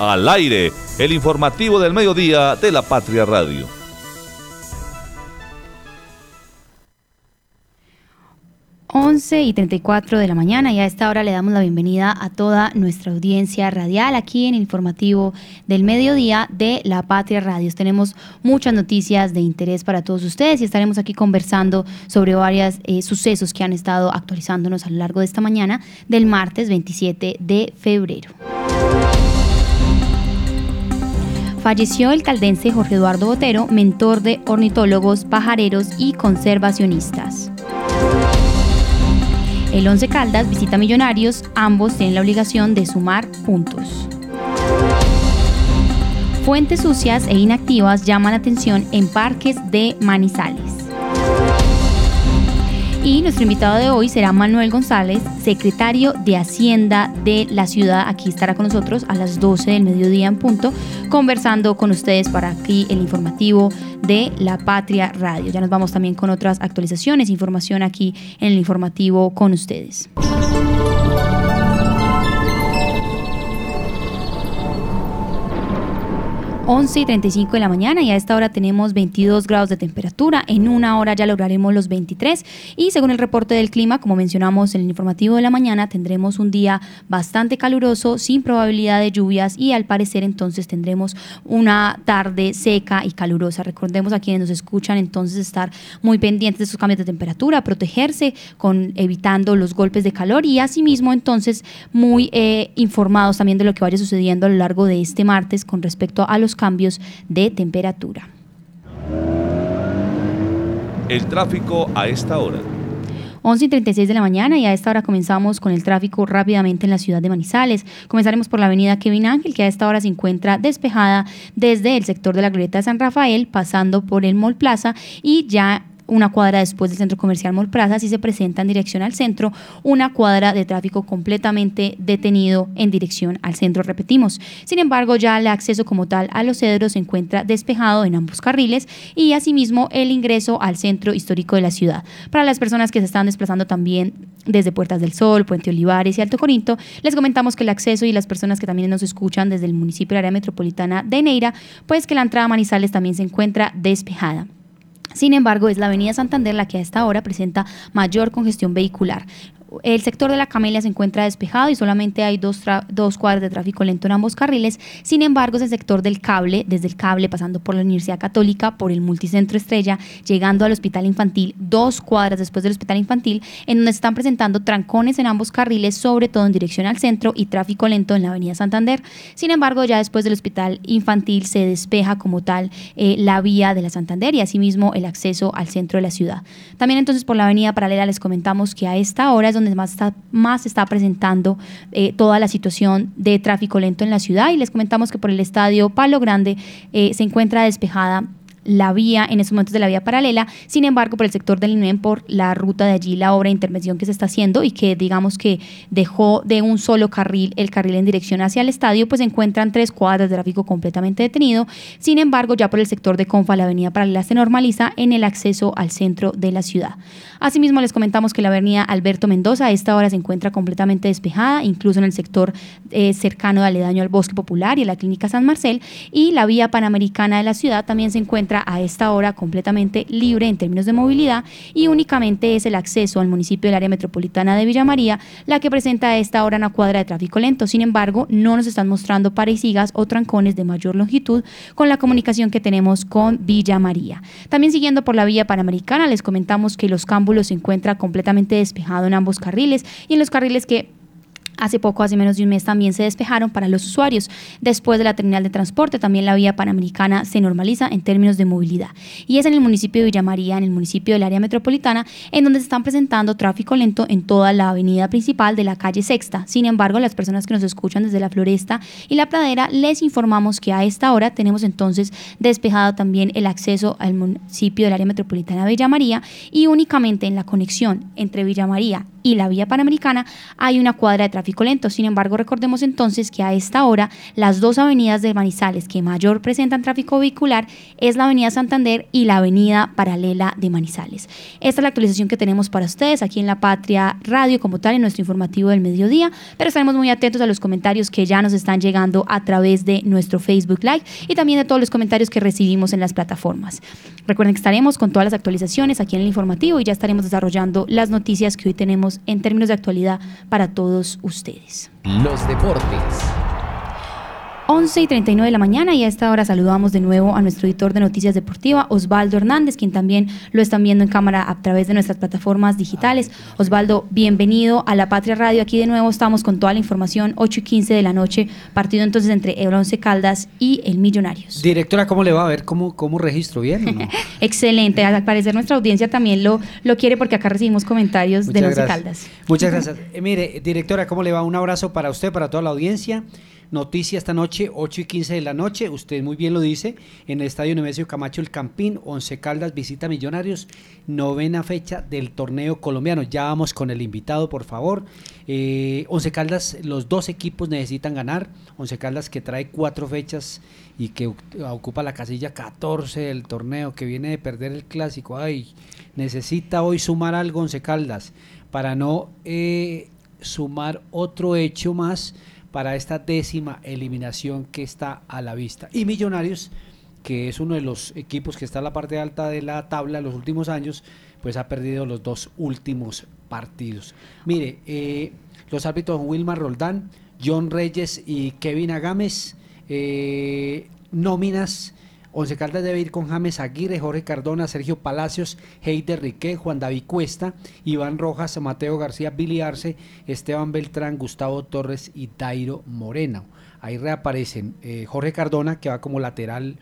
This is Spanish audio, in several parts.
Al aire, el informativo del mediodía de la Patria Radio. 11 y 34 de la mañana y a esta hora le damos la bienvenida a toda nuestra audiencia radial aquí en el informativo del mediodía de La Patria Radio. Tenemos muchas noticias de interés para todos ustedes y estaremos aquí conversando sobre varios eh, sucesos que han estado actualizándonos a lo largo de esta mañana del martes 27 de febrero. Falleció el caldense Jorge Eduardo Botero, mentor de ornitólogos, pajareros y conservacionistas. El Once Caldas visita Millonarios, ambos tienen la obligación de sumar puntos. Fuentes sucias e inactivas llaman atención en parques de Manizales. Y nuestro invitado de hoy será Manuel González, secretario de Hacienda de la ciudad. Aquí estará con nosotros a las 12 del mediodía en punto, conversando con ustedes para aquí el informativo de La Patria Radio. Ya nos vamos también con otras actualizaciones, información aquí en el informativo con ustedes. 11 y 35 de la mañana y a esta hora tenemos 22 grados de temperatura. En una hora ya lograremos los 23 y según el reporte del clima, como mencionamos en el informativo de la mañana, tendremos un día bastante caluroso, sin probabilidad de lluvias y al parecer entonces tendremos una tarde seca y calurosa. Recordemos a quienes nos escuchan entonces estar muy pendientes de esos cambios de temperatura, protegerse con evitando los golpes de calor y asimismo entonces muy eh, informados también de lo que vaya sucediendo a lo largo de este martes con respecto a los cambios de temperatura. El tráfico a esta hora. 11 y 36 de la mañana y a esta hora comenzamos con el tráfico rápidamente en la ciudad de Manizales. Comenzaremos por la avenida Kevin Ángel, que a esta hora se encuentra despejada desde el sector de la Glorieta de San Rafael, pasando por el Mall Plaza y ya una cuadra después del centro comercial Mall Plaza, si se presenta en dirección al centro, una cuadra de tráfico completamente detenido en dirección al centro, repetimos. Sin embargo, ya el acceso como tal a los cedros se encuentra despejado en ambos carriles y asimismo el ingreso al centro histórico de la ciudad. Para las personas que se están desplazando también desde Puertas del Sol, Puente Olivares y Alto Corinto, les comentamos que el acceso y las personas que también nos escuchan desde el municipio del área metropolitana de Neira, pues que la entrada a Manizales también se encuentra despejada. Sin embargo, es la Avenida Santander la que a esta hora presenta mayor congestión vehicular. El sector de la Camelia se encuentra despejado y solamente hay dos, dos cuadras de tráfico lento en ambos carriles. Sin embargo, es el sector del cable, desde el cable pasando por la Universidad Católica, por el Multicentro Estrella, llegando al Hospital Infantil, dos cuadras después del Hospital Infantil, en donde se están presentando trancones en ambos carriles, sobre todo en dirección al centro y tráfico lento en la Avenida Santander. Sin embargo, ya después del Hospital Infantil se despeja como tal eh, la vía de la Santander y asimismo el acceso al centro de la ciudad. También entonces por la Avenida Paralela les comentamos que a esta hora es donde más está, más está presentando eh, toda la situación de tráfico lento en la ciudad. Y les comentamos que por el estadio Palo Grande eh, se encuentra despejada la vía, en esos momentos de la vía paralela, sin embargo, por el sector del INEM, por la ruta de allí, la obra de intervención que se está haciendo y que digamos que dejó de un solo carril el carril en dirección hacia el estadio, pues se encuentran tres cuadras de tráfico completamente detenido. Sin embargo, ya por el sector de Confa, la avenida paralela se normaliza en el acceso al centro de la ciudad. Asimismo, les comentamos que la avenida Alberto Mendoza a esta hora se encuentra completamente despejada, incluso en el sector eh, cercano de aledaño al Bosque Popular y a la Clínica San Marcel, y la vía panamericana de la ciudad también se encuentra a esta hora completamente libre en términos de movilidad y únicamente es el acceso al municipio del área metropolitana de Villa María la que presenta a esta hora una cuadra de tráfico lento. Sin embargo, no nos están mostrando parecigas o trancones de mayor longitud con la comunicación que tenemos con Villa María. También siguiendo por la vía panamericana, les comentamos que los cámbulos se encuentran completamente despejados en ambos carriles y en los carriles que Hace poco, hace menos de un mes, también se despejaron para los usuarios. Después de la terminal de transporte, también la vía panamericana se normaliza en términos de movilidad. Y es en el municipio de Villa María, en el municipio del área metropolitana, en donde se están presentando tráfico lento en toda la avenida principal de la calle Sexta. Sin embargo, las personas que nos escuchan desde la Floresta y la Pradera, les informamos que a esta hora tenemos entonces despejado también el acceso al municipio del área metropolitana de Villa María y únicamente en la conexión entre Villa María y la vía panamericana hay una cuadra de tráfico Sin embargo, recordemos entonces que a esta hora las dos avenidas de Manizales que mayor presentan tráfico vehicular es la avenida Santander y la avenida paralela de Manizales. Esta es la actualización que tenemos para ustedes aquí en La Patria Radio como tal en nuestro informativo del mediodía, pero estaremos muy atentos a los comentarios que ya nos están llegando a través de nuestro Facebook Live y también de todos los comentarios que recibimos en las plataformas. Recuerden que estaremos con todas las actualizaciones aquí en el informativo y ya estaremos desarrollando las noticias que hoy tenemos en términos de actualidad para todos ustedes. Los deportes. 11 y 39 de la mañana y a esta hora saludamos de nuevo a nuestro editor de Noticias Deportiva, Osvaldo Hernández, quien también lo están viendo en cámara a través de nuestras plataformas digitales. Osvaldo, bienvenido a La Patria Radio. Aquí de nuevo estamos con toda la información, 8 y 15 de la noche, partido entonces entre el Once Caldas y el Millonarios. Directora, ¿cómo le va a ver? ¿Cómo, cómo registro? ¿Bien Excelente, al parecer nuestra audiencia también lo, lo quiere porque acá recibimos comentarios de Once Caldas. Muchas gracias. Eh, mire, directora, ¿cómo le va? Un abrazo para usted, para toda la audiencia. Noticia esta noche, 8 y 15 de la noche, usted muy bien lo dice, en el Estadio Nemesio Camacho El Campín, Once Caldas visita Millonarios, novena fecha del torneo colombiano. Ya vamos con el invitado, por favor. Eh, Once Caldas, los dos equipos necesitan ganar. Once Caldas que trae cuatro fechas y que ocupa la casilla 14 del torneo, que viene de perder el clásico. Ay, necesita hoy sumar algo Once Caldas para no eh, sumar otro hecho más para esta décima eliminación que está a la vista. Y Millonarios, que es uno de los equipos que está en la parte alta de la tabla en los últimos años, pues ha perdido los dos últimos partidos. Mire, eh, los árbitros Wilmar Roldán, John Reyes y Kevin Agames, eh, nóminas Once Caldas debe ir con James Aguirre, Jorge Cardona, Sergio Palacios, Heider Riquet, Juan David Cuesta, Iván Rojas, Mateo García, Billy Esteban Beltrán, Gustavo Torres y Dairo Moreno. Ahí reaparecen eh, Jorge Cardona, que va como lateral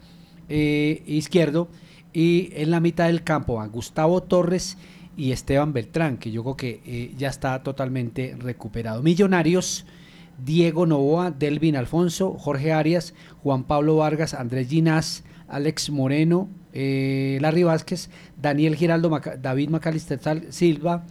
eh, izquierdo, y en la mitad del campo van Gustavo Torres y Esteban Beltrán, que yo creo que eh, ya está totalmente recuperado. Millonarios. Diego Novoa, Delvin Alfonso, Jorge Arias, Juan Pablo Vargas, Andrés Ginás, Alex Moreno, eh, Larry Vázquez, Daniel Giraldo, David Macalister Silva,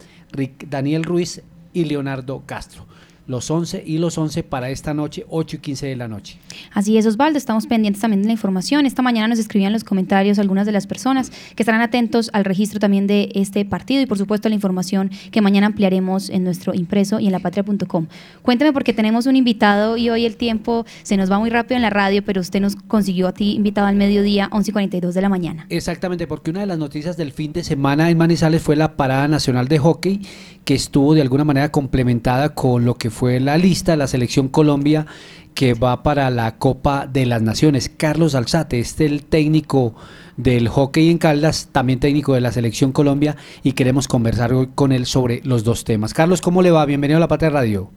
Daniel Ruiz y Leonardo Castro los 11 y los 11 para esta noche, 8 y 15 de la noche. Así es, Osvaldo, estamos pendientes también de la información. Esta mañana nos escribían los comentarios algunas de las personas que estarán atentos al registro también de este partido y por supuesto la información que mañana ampliaremos en nuestro impreso y en lapatria.com. Cuénteme porque tenemos un invitado y hoy el tiempo se nos va muy rápido en la radio, pero usted nos consiguió a ti invitado al mediodía, 11 y 42 de la mañana. Exactamente, porque una de las noticias del fin de semana en Manizales fue la parada nacional de hockey que estuvo de alguna manera complementada con lo que fue la lista la selección Colombia que va para la Copa de las Naciones. Carlos Alzate, este es el técnico del hockey en Caldas, también técnico de la selección Colombia y queremos conversar hoy con él sobre los dos temas. Carlos, ¿cómo le va? Bienvenido a la Patria Radio.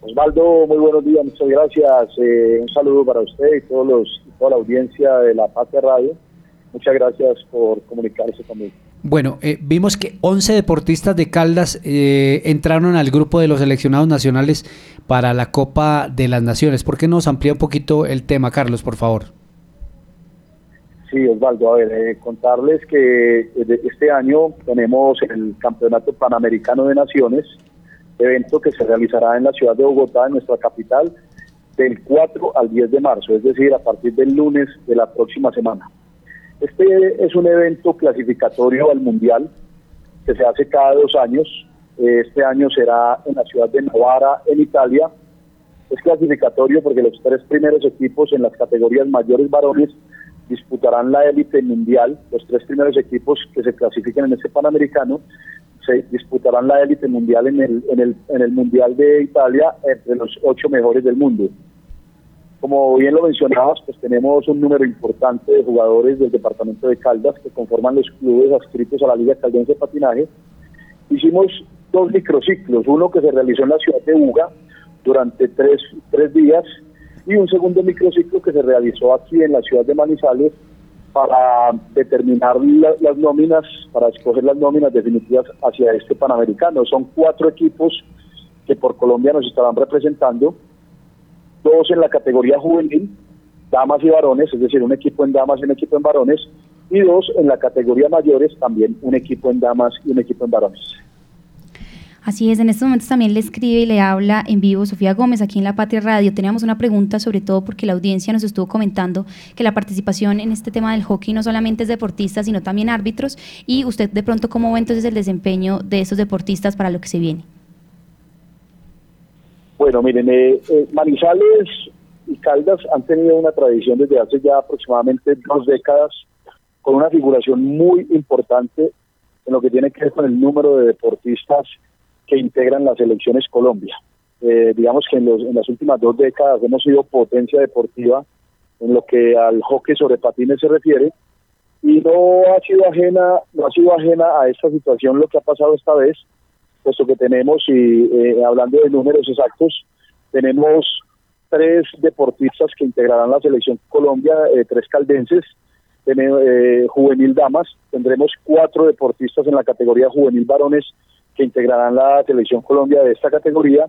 Osvaldo, muy buenos días, muchas gracias. Eh, un saludo para usted y todos los, toda la audiencia de la Patria Radio. Muchas gracias por comunicarse conmigo. Bueno, eh, vimos que 11 deportistas de Caldas eh, entraron al grupo de los seleccionados nacionales para la Copa de las Naciones. ¿Por qué nos amplía un poquito el tema, Carlos, por favor? Sí, Osvaldo, a ver, eh, contarles que este año tenemos el Campeonato Panamericano de Naciones, evento que se realizará en la ciudad de Bogotá, en nuestra capital, del 4 al 10 de marzo, es decir, a partir del lunes de la próxima semana. Este es un evento clasificatorio al Mundial que se hace cada dos años. Este año será en la ciudad de Novara, en Italia. Es clasificatorio porque los tres primeros equipos en las categorías mayores varones disputarán la élite mundial. Los tres primeros equipos que se clasifiquen en este Panamericano se disputarán la élite mundial en el, en, el, en el Mundial de Italia entre los ocho mejores del mundo. Como bien lo mencionabas, pues tenemos un número importante de jugadores del departamento de Caldas que conforman los clubes adscritos a la Liga Caldense de Patinaje. Hicimos dos microciclos, uno que se realizó en la ciudad de Uga durante tres, tres días y un segundo microciclo que se realizó aquí en la ciudad de Manizales para determinar las nóminas, para escoger las nóminas definitivas hacia este Panamericano. Son cuatro equipos que por Colombia nos estarán representando dos en la categoría juvenil, damas y varones, es decir, un equipo en damas y un equipo en varones, y dos en la categoría mayores, también un equipo en damas y un equipo en varones. Así es, en estos momentos también le escribe y le habla en vivo Sofía Gómez aquí en La Patria Radio. Teníamos una pregunta sobre todo porque la audiencia nos estuvo comentando que la participación en este tema del hockey no solamente es deportistas, sino también árbitros. Y usted de pronto, ¿cómo ve entonces el desempeño de esos deportistas para lo que se viene? Bueno, miren, eh, eh, Manizales y Caldas han tenido una tradición desde hace ya aproximadamente dos décadas con una figuración muy importante en lo que tiene que ver con el número de deportistas que integran las elecciones Colombia. Eh, digamos que en, los, en las últimas dos décadas hemos sido potencia deportiva en lo que al hockey sobre patines se refiere y no ha sido ajena no ha sido ajena a esta situación lo que ha pasado esta vez puesto que tenemos y eh, hablando de números exactos tenemos tres deportistas que integrarán la selección Colombia eh, tres caldenses tenemos juvenil damas. Tendremos cuatro deportistas en la categoría juvenil varones que integrarán la selección Colombia de esta categoría,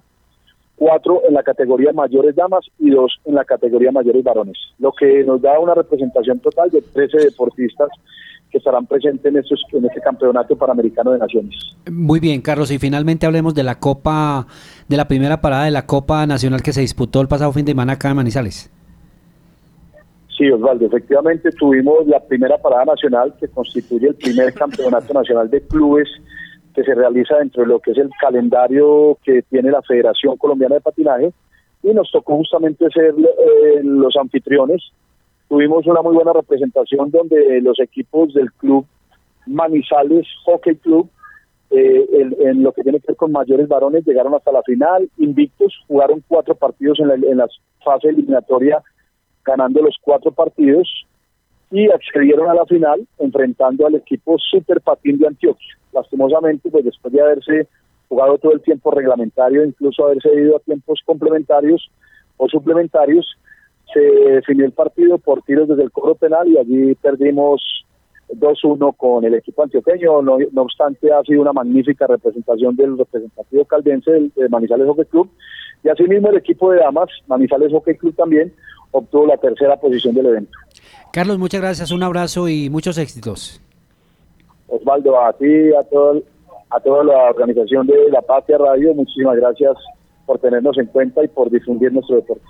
cuatro en la categoría mayores damas y dos en la categoría mayores varones, lo que nos da una representación total de 13 deportistas que estarán presentes en, estos, en este campeonato panamericano de naciones. Muy bien, Carlos, y finalmente hablemos de la Copa, de la primera parada de la Copa Nacional que se disputó el pasado fin de semana acá en Manizales. Sí, Osvaldo, efectivamente tuvimos la primera parada nacional que constituye el primer campeonato nacional de clubes que se realiza dentro de lo que es el calendario que tiene la Federación Colombiana de Patinaje y nos tocó justamente ser eh, los anfitriones. Tuvimos una muy buena representación donde los equipos del club Manizales Hockey Club, eh, en, lo que tiene que ver con mayores varones, llegaron hasta la final, invictos, jugaron cuatro partidos en en la fase eliminatoria, ganando los cuatro partidos y accedieron a la final enfrentando al equipo Super Patín de Antioquia lastimosamente, pues después de haberse jugado todo el tiempo reglamentario, incluso haberse ido a tiempos complementarios o suplementarios, se definió el partido por tiros desde el cobro penal y allí perdimos 2-1 con el equipo antioqueño. No, obstante, ha sido una magnífica representación del representativo caldense del, de Manizales Hockey Club. Y asimismo el equipo de damas, Manizales Hockey Club también, obtuvo la tercera posición del evento. Carlos, muchas gracias, un abrazo y muchos éxitos. Osvaldo, a ti, a, todo, a toda la organización de La Patria Radio, muchísimas gracias por tenernos en cuenta y por difundir nuestro deporte.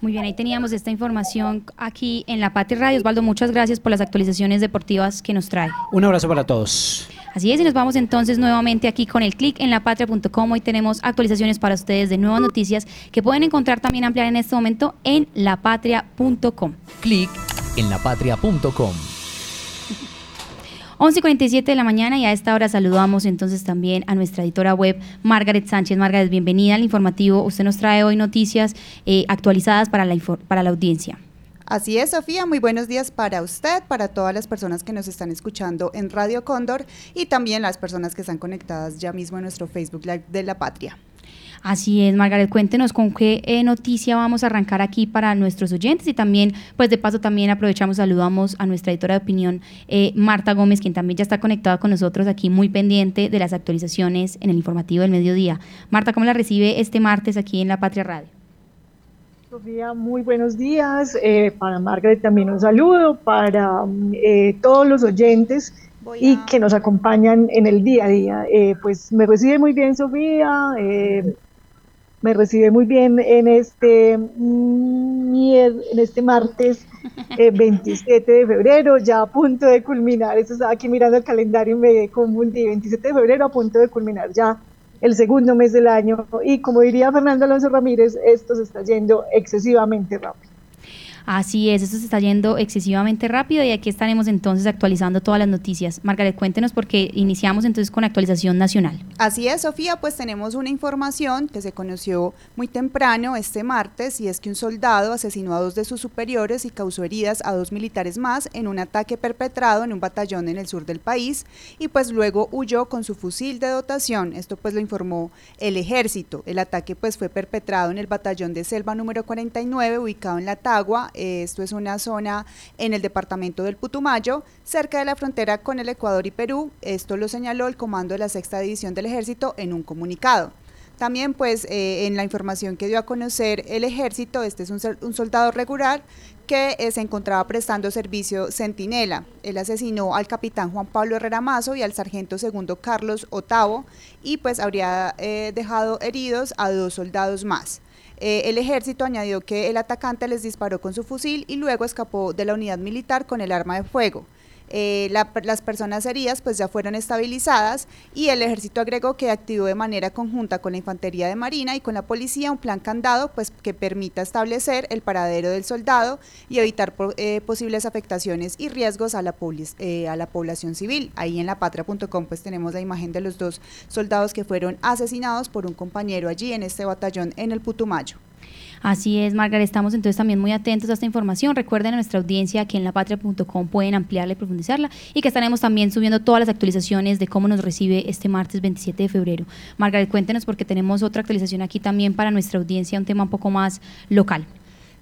Muy bien, ahí teníamos esta información aquí en La Patria Radio. Osvaldo, muchas gracias por las actualizaciones deportivas que nos trae. Un abrazo para todos. Así es, y nos vamos entonces nuevamente aquí con el clic en lapatria.com. Hoy tenemos actualizaciones para ustedes de nuevas noticias que pueden encontrar también ampliar en este momento en lapatria.com. Clic en lapatria.com. 11.47 de la mañana y a esta hora saludamos entonces también a nuestra editora web Margaret Sánchez. Margaret, bienvenida al informativo. Usted nos trae hoy noticias eh, actualizadas para la, para la audiencia. Así es, Sofía. Muy buenos días para usted, para todas las personas que nos están escuchando en Radio Cóndor y también las personas que están conectadas ya mismo en nuestro Facebook Live de la Patria. Así es, Margaret, cuéntenos con qué eh, noticia vamos a arrancar aquí para nuestros oyentes y también, pues de paso también aprovechamos, saludamos a nuestra editora de opinión, eh, Marta Gómez, quien también ya está conectada con nosotros aquí, muy pendiente de las actualizaciones en el informativo del mediodía. Marta, ¿cómo la recibe este martes aquí en La Patria Radio? Sofía, muy buenos días. Eh, para Margaret también un saludo, para todos los oyentes y que nos acompañan en el día a día. pues me recibe muy bien Sofía, me recibe muy bien en este, mm, en este martes 27 eh, de febrero, ya a punto de culminar. Eso estaba aquí mirando el calendario y me confundí. 27 de febrero a punto de culminar ya el segundo mes del año. Y como diría Fernando Alonso Ramírez, esto se está yendo excesivamente rápido. Así es, eso se está yendo excesivamente rápido y aquí estaremos entonces actualizando todas las noticias. Margaret, cuéntenos porque iniciamos entonces con actualización nacional. Así es, Sofía, pues tenemos una información que se conoció muy temprano este martes y es que un soldado asesinó a dos de sus superiores y causó heridas a dos militares más en un ataque perpetrado en un batallón en el sur del país y pues luego huyó con su fusil de dotación. Esto pues lo informó el ejército. El ataque pues fue perpetrado en el batallón de selva número 49 ubicado en La Tagua esto es una zona en el departamento del Putumayo, cerca de la frontera con el Ecuador y Perú. Esto lo señaló el comando de la Sexta División del Ejército en un comunicado. También pues eh, en la información que dio a conocer el ejército, este es un, soldado regular que eh, se encontraba prestando servicio centinela. Él asesinó al capitán Juan Pablo Herrera Mazo y al sargento segundo Carlos Otavo y pues habría eh, dejado heridos a dos soldados más. El ejército añadió que el atacante les disparó con su fusil y luego escapó de la unidad militar con el arma de fuego. Eh, las personas heridas pues ya fueron estabilizadas y el ejército agregó que activó de manera conjunta con la infantería de marina y con la policía un plan candado pues que permita establecer el paradero del soldado y evitar eh, posibles afectaciones y riesgos a la, eh, a la población civil. Ahí en lapatria.com pues tenemos la imagen de los dos soldados que fueron asesinados por un compañero allí en este batallón en el Putumayo. Así es, Margaret, estamos entonces también muy atentos a esta información. Recuerden a nuestra audiencia que en lapatria.com pueden ampliarla y profundizarla y que estaremos también subiendo todas las actualizaciones de cómo nos recibe este martes 27 de febrero. Margaret, cuéntenos porque tenemos otra actualización aquí también para nuestra audiencia, un tema un poco más local.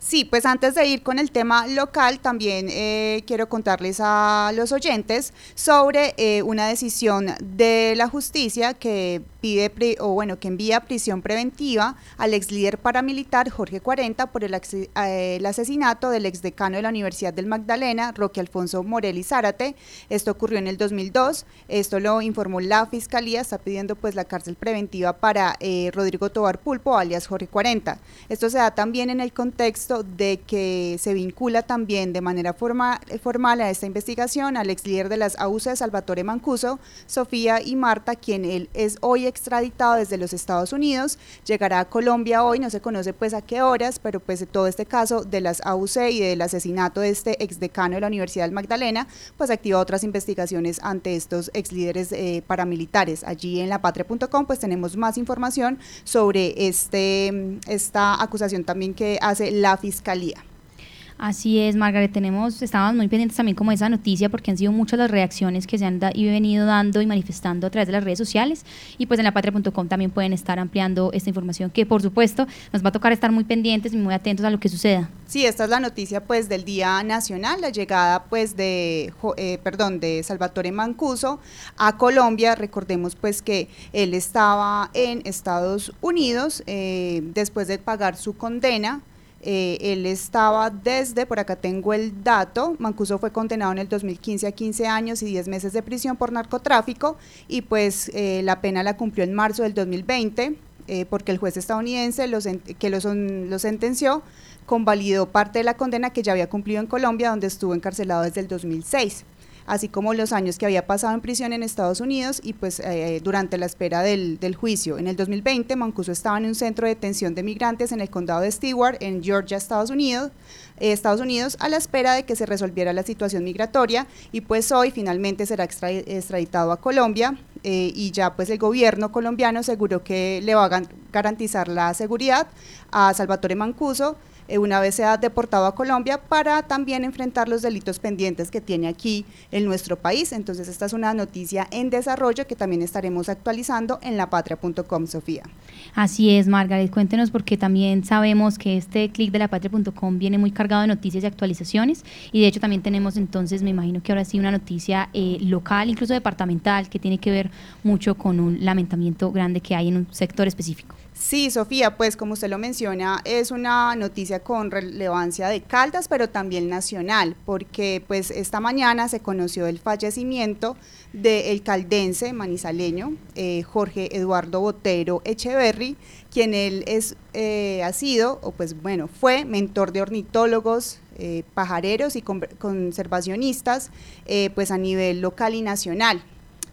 Sí, pues antes de ir con el tema local, también eh, quiero contarles a los oyentes sobre eh, una decisión de la justicia que pide o bueno que envía prisión preventiva al ex líder paramilitar Jorge 40 por el, eh, el, asesinato del ex decano de la Universidad del Magdalena, Roque Alfonso Morelli Zárate. Esto ocurrió en el 2002. Esto lo informó la fiscalía. Está pidiendo pues la cárcel preventiva para eh, Rodrigo Tobar Pulpo, alias Jorge 40. Esto se da también en el contexto de que se vincula también de manera formal, formal a esta investigación al ex líder de las AUC, Salvatore Mancuso, Sofía y Marta, quien él es hoy extraditado desde los Estados Unidos, llegará a Colombia hoy, no se conoce pues a qué horas, pero pues todo este caso de las AUC y del asesinato de este ex decano de la Universidad del Magdalena, pues activa otras investigaciones ante estos ex líderes eh, paramilitares. Allí en lapatria.com pues tenemos más información sobre este, esta acusación también que hace la Fiscalía. Así es, Margaret, tenemos, estábamos muy pendientes también como de esa noticia porque han sido muchas las reacciones que se han y venido dando y manifestando a través de las redes sociales y pues en la patria.com también pueden estar ampliando esta información que por supuesto nos va a tocar estar muy pendientes y muy atentos a lo que suceda. Sí, esta es la noticia pues del Día Nacional, la llegada pues de, eh, perdón, de Salvatore Mancuso a Colombia. Recordemos pues que él estaba en Estados Unidos eh, después de pagar su condena eh, él estaba desde, por acá tengo el dato, Mancuso fue condenado en el 2015 a 15 años y 10 meses de prisión por narcotráfico y pues eh, la pena la cumplió en marzo del 2020 eh, porque el juez estadounidense que lo, lo sentenció convalidó parte de la condena que ya había cumplido en Colombia donde estuvo encarcelado desde el 2006 así como los años que había pasado en prisión en Estados Unidos y pues eh, durante la espera del, juicio. En el 2020, Mancuso estaba en un centro de detención de migrantes en el condado de Stewart, en Georgia, Estados Unidos, eh, Estados Unidos, a la espera de que se resolviera la situación migratoria y pues hoy finalmente será extraditado a Colombia eh, y ya pues el gobierno colombiano aseguró que le va a garantizar la seguridad a Salvatore Mancuso eh, una vez sea deportado a Colombia para también enfrentar los delitos pendientes que tiene aquí en nuestro país. Entonces esta es una noticia en desarrollo que también estaremos actualizando en lapatria.com, Sofía. Así es, Margaret, cuéntenos porque también sabemos que este clic de lapatria.com viene muy cargado de noticias y actualizaciones y de hecho también tenemos entonces, me imagino que ahora sí, una noticia eh, local, incluso departamental, que tiene que ver mucho con un lamentamiento grande que hay en un sector específico. Sí, Sofía, pues como usted lo menciona, es una noticia con relevancia de Caldas, pero también nacional, porque pues esta mañana se conoció el fallecimiento del caldense manizaleño eh, Jorge Eduardo Botero Echeverry, quien él es, eh, ha sido, o pues bueno, fue mentor de ornitólogos, eh, pajareros y conservacionistas, pues a nivel local y nacional.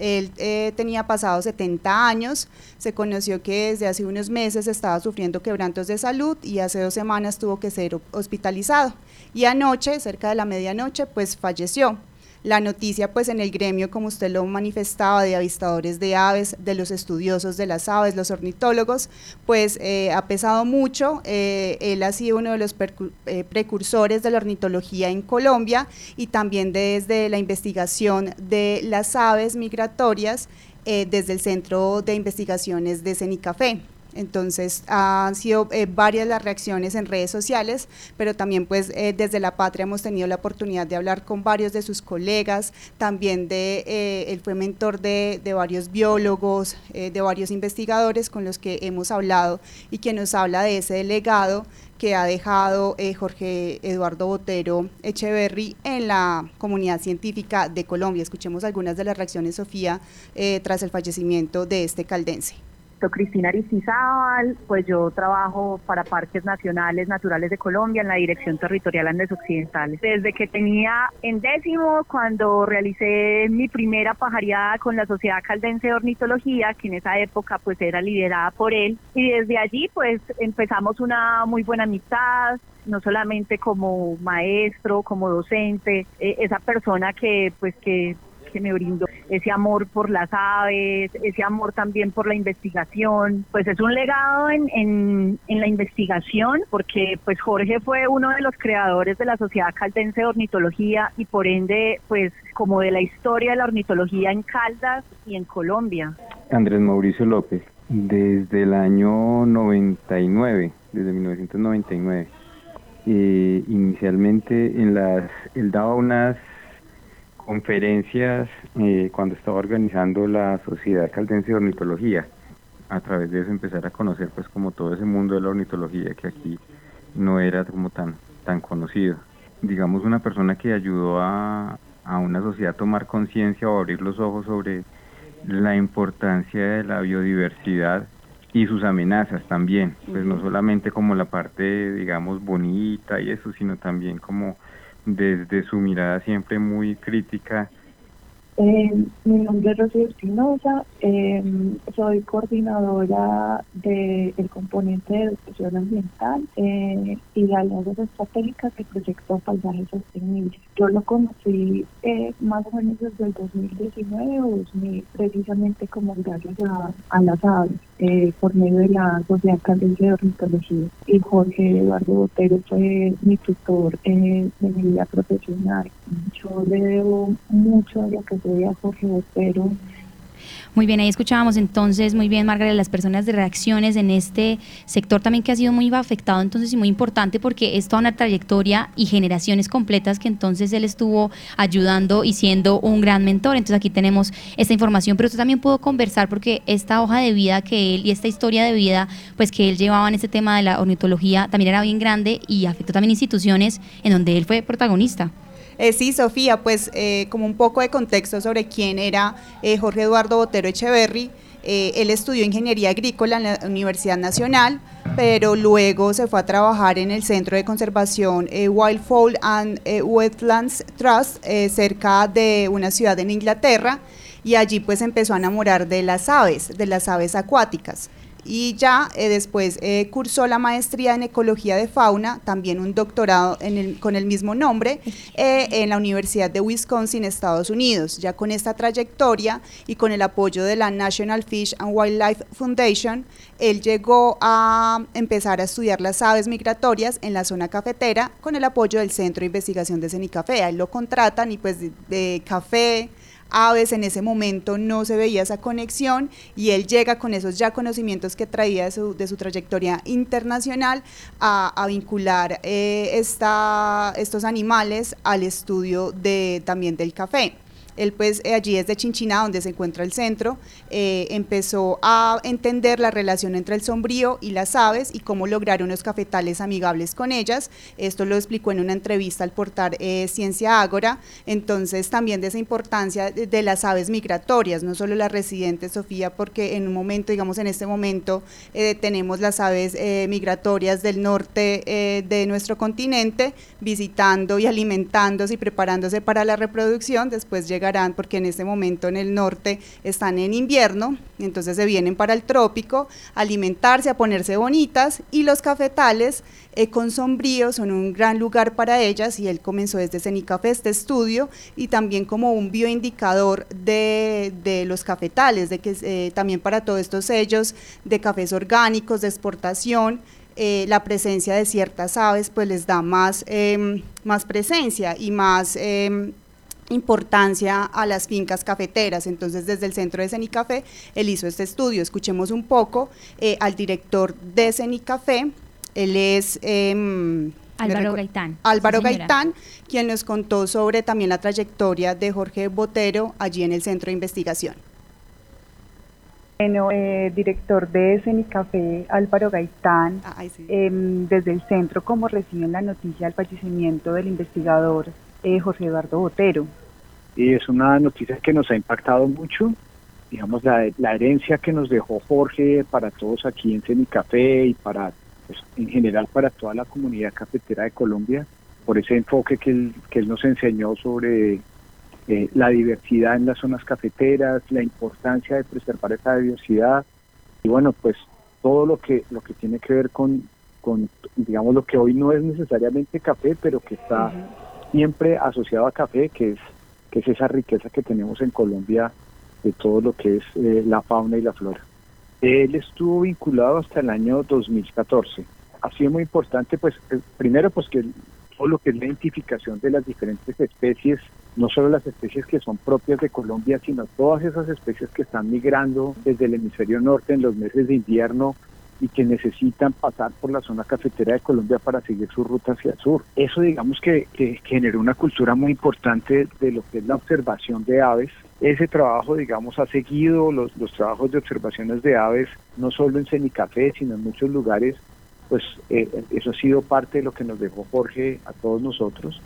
Él eh, tenía pasado 70 años, se conoció que desde hace unos meses estaba sufriendo quebrantos de salud y hace dos semanas tuvo que ser hospitalizado. Y anoche, cerca de la medianoche, pues falleció la noticia pues en el gremio, como usted lo manifestaba, de avistadores de aves, de los estudiosos de las aves, los ornitólogos, pues eh, ha pesado mucho. Eh, él ha sido uno de los eh, precursores de la ornitología en Colombia y también desde la investigación de las aves migratorias desde el Centro de Investigaciones de Cenicafé. Entonces han sido eh, varias las reacciones en redes sociales, pero también pues eh, desde La Patria hemos tenido la oportunidad de hablar con varios de sus colegas, también de, eh, él fue mentor de, de varios biólogos, de varios investigadores con los que hemos hablado y que nos habla de ese delegado que ha dejado Jorge Eduardo Botero Echeverry en la comunidad científica de Colombia. Escuchemos algunas de las reacciones, Sofía, tras el fallecimiento de este caldense. Cristina Aristizábal, pues yo trabajo para Parques Nacionales Naturales de Colombia en la Dirección Territorial Andes Occidentales. Desde que tenía en décimo, cuando realicé mi primera pajareada con la Sociedad Caldense de Ornitología, que en esa época pues era liderada por él, y desde allí pues empezamos una muy buena amistad, no solamente como maestro, como docente, eh, esa persona que pues que que me brindó ese amor por las aves, ese amor también por la investigación. Pues es un legado en, en, en la investigación porque pues Jorge fue uno de los creadores de la Sociedad Caldense de Ornitología y por ende pues como de la historia de la ornitología en Caldas y en Colombia. Andrés Mauricio López, desde el año 99, desde 1999. Eh, inicialmente en las, él daba unas conferencias eh, cuando estaba organizando la Sociedad Caldense de Ornitología. A través de eso empezar a conocer pues como todo ese mundo de la ornitología que aquí no era como tan, tan conocido. Digamos una persona que ayudó a, a una sociedad a tomar conciencia o abrir los ojos sobre la importancia de la biodiversidad y sus amenazas también, pues no solamente como la parte digamos bonita y eso, sino también como desde su mirada siempre muy crítica. Eh, mi nombre es Rocío Espinosa, eh, soy coordinadora del componente de educación ambiental eh, y la alianza estratégica del proyecto Paisaje Sostenible. Yo lo conocí eh, más o menos desde el 2019 o 2000, precisamente como gracias a, las aves, eh, por medio de la Sociedad Caldense de Ornitología. Y Jorge Eduardo Botero fue mi tutor de mi vida profesional. Yo le debo mucho a lo que muy bien, ahí escuchábamos entonces muy bien, Margaret, las personas de reacciones en este sector también que ha sido muy afectado entonces y muy importante porque es toda una trayectoria y generaciones completas que entonces él estuvo ayudando y siendo un gran mentor. Entonces aquí tenemos esta información, pero usted también pudo conversar porque esta hoja de vida que él y esta historia de vida pues que él llevaba en este tema de la ornitología también era bien grande y afectó también instituciones en donde él fue protagonista. Eh, sí, Sofía, pues eh, como un poco de contexto sobre quién era eh, Jorge Eduardo Botero Echeverry. él estudió ingeniería agrícola en la Universidad Nacional, pero luego se fue a trabajar en el Centro de Conservación Wildfowl and Wetlands Trust, cerca de una ciudad en Inglaterra, y allí pues empezó a enamorar de las aves, de las aves acuáticas y ya eh, después eh, cursó la maestría en ecología de fauna, también un doctorado con el mismo nombre, eh, en la Universidad de Wisconsin, Estados Unidos. Ya con esta trayectoria y con el apoyo de la National Fish and Wildlife Foundation, él llegó a empezar a estudiar las aves migratorias en la zona cafetera con el apoyo del Centro de Investigación de Cenicafé. A él lo contratan y pues de café, Aves en ese momento no se veía esa conexión y él llega con esos ya conocimientos que traía de su, de su trayectoria internacional a, vincular eh, esta, estos animales al estudio de, también del café. Él pues eh, allí desde Chinchina, donde se encuentra el centro, eh, empezó a entender la relación entre el sombrío y las aves y cómo lograr unos cafetales amigables con ellas. Esto lo explicó en una entrevista al portal eh, Ciencia Ágora. Entonces también de esa importancia de, las aves migratorias, no solo las residentes, Sofía, porque en un momento, digamos en este momento, tenemos las aves migratorias del norte de nuestro continente visitando y alimentándose y preparándose para la reproducción. Después llega porque en este momento en el norte están en invierno, entonces se vienen para el trópico a alimentarse, a ponerse bonitas y los cafetales eh, con sombrío son un gran lugar para ellas y él comenzó desde Cenicafé este estudio y también como un bioindicador de, de los cafetales, de que eh, también para todos estos sellos de cafés orgánicos, de exportación, eh, la presencia de ciertas aves pues les da más, em, más presencia y más em, importancia a las fincas cafeteras. Entonces, desde el centro de Cenicafé, él hizo este estudio. Escuchemos un poco eh, al director de Cenicafé. Él es... Em, Álvaro Gaitán. Álvaro Gaitán, quien nos contó sobre también la trayectoria de Jorge Botero allí en el centro de investigación. Bueno, eh, director de Cenicafé, Álvaro Gaitán, ah, em, desde el centro, ¿cómo reciben la noticia del fallecimiento del investigador eh, José Eduardo Botero? Y es una noticia que nos ha impactado mucho, digamos, la, herencia que nos dejó Jorge para todos aquí en Cenicafé y para, pues, en general, para toda la comunidad cafetera de Colombia, por ese enfoque que él, que él nos enseñó sobre eh, la diversidad en las zonas cafeteras, la importancia de preservar esa diversidad y bueno, pues todo lo que lo que tiene que ver con, con digamos lo que hoy no es necesariamente café, pero que está siempre asociado a café, que es que es esa riqueza que tenemos en Colombia de todo lo que es eh, la fauna y la flora. Él estuvo vinculado hasta el año 2014. Ha sido muy importante, pues, eh, primero, pues que todo lo que es la identificación de las diferentes especies no solo las especies que son propias de Colombia, sino todas esas especies que están migrando desde el hemisferio norte en los meses de invierno y que necesitan pasar por la zona cafetera de Colombia para seguir su ruta hacia el sur. Eso digamos que, generó una cultura muy importante de lo que es la observación de aves. Ese trabajo, digamos, ha seguido los, los trabajos de observaciones de aves, no solo en Cenicafé, sino en muchos lugares, pues eh, eso ha sido parte de lo que nos dejó Jorge a todos nosotros.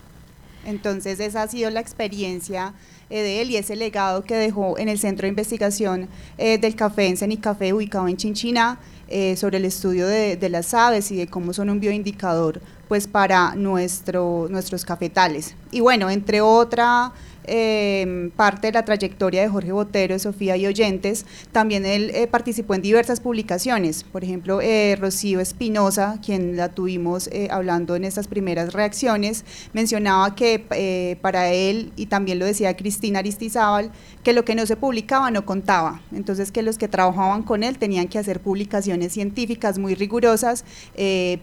Entonces esa ha sido la experiencia eh, de él y ese legado que dejó en el Centro de Investigación eh, del Café en Cenicafé, ubicado en Chinchina, eh, sobre el estudio de, de, las aves y de cómo son un bioindicador pues para nuestro, nuestros cafetales. Y bueno, entre otra eh, parte de la trayectoria de Jorge Botero, Sofía y oyentes, también él eh, participó en diversas publicaciones, por ejemplo, eh, Rocío Espinosa, quien la tuvimos eh, hablando en estas primeras reacciones, mencionaba que para él, y también lo decía Cristina Aristizábal, que lo que no se publicaba no contaba, entonces que los que trabajaban con él tenían que hacer publicaciones científicas muy rigurosas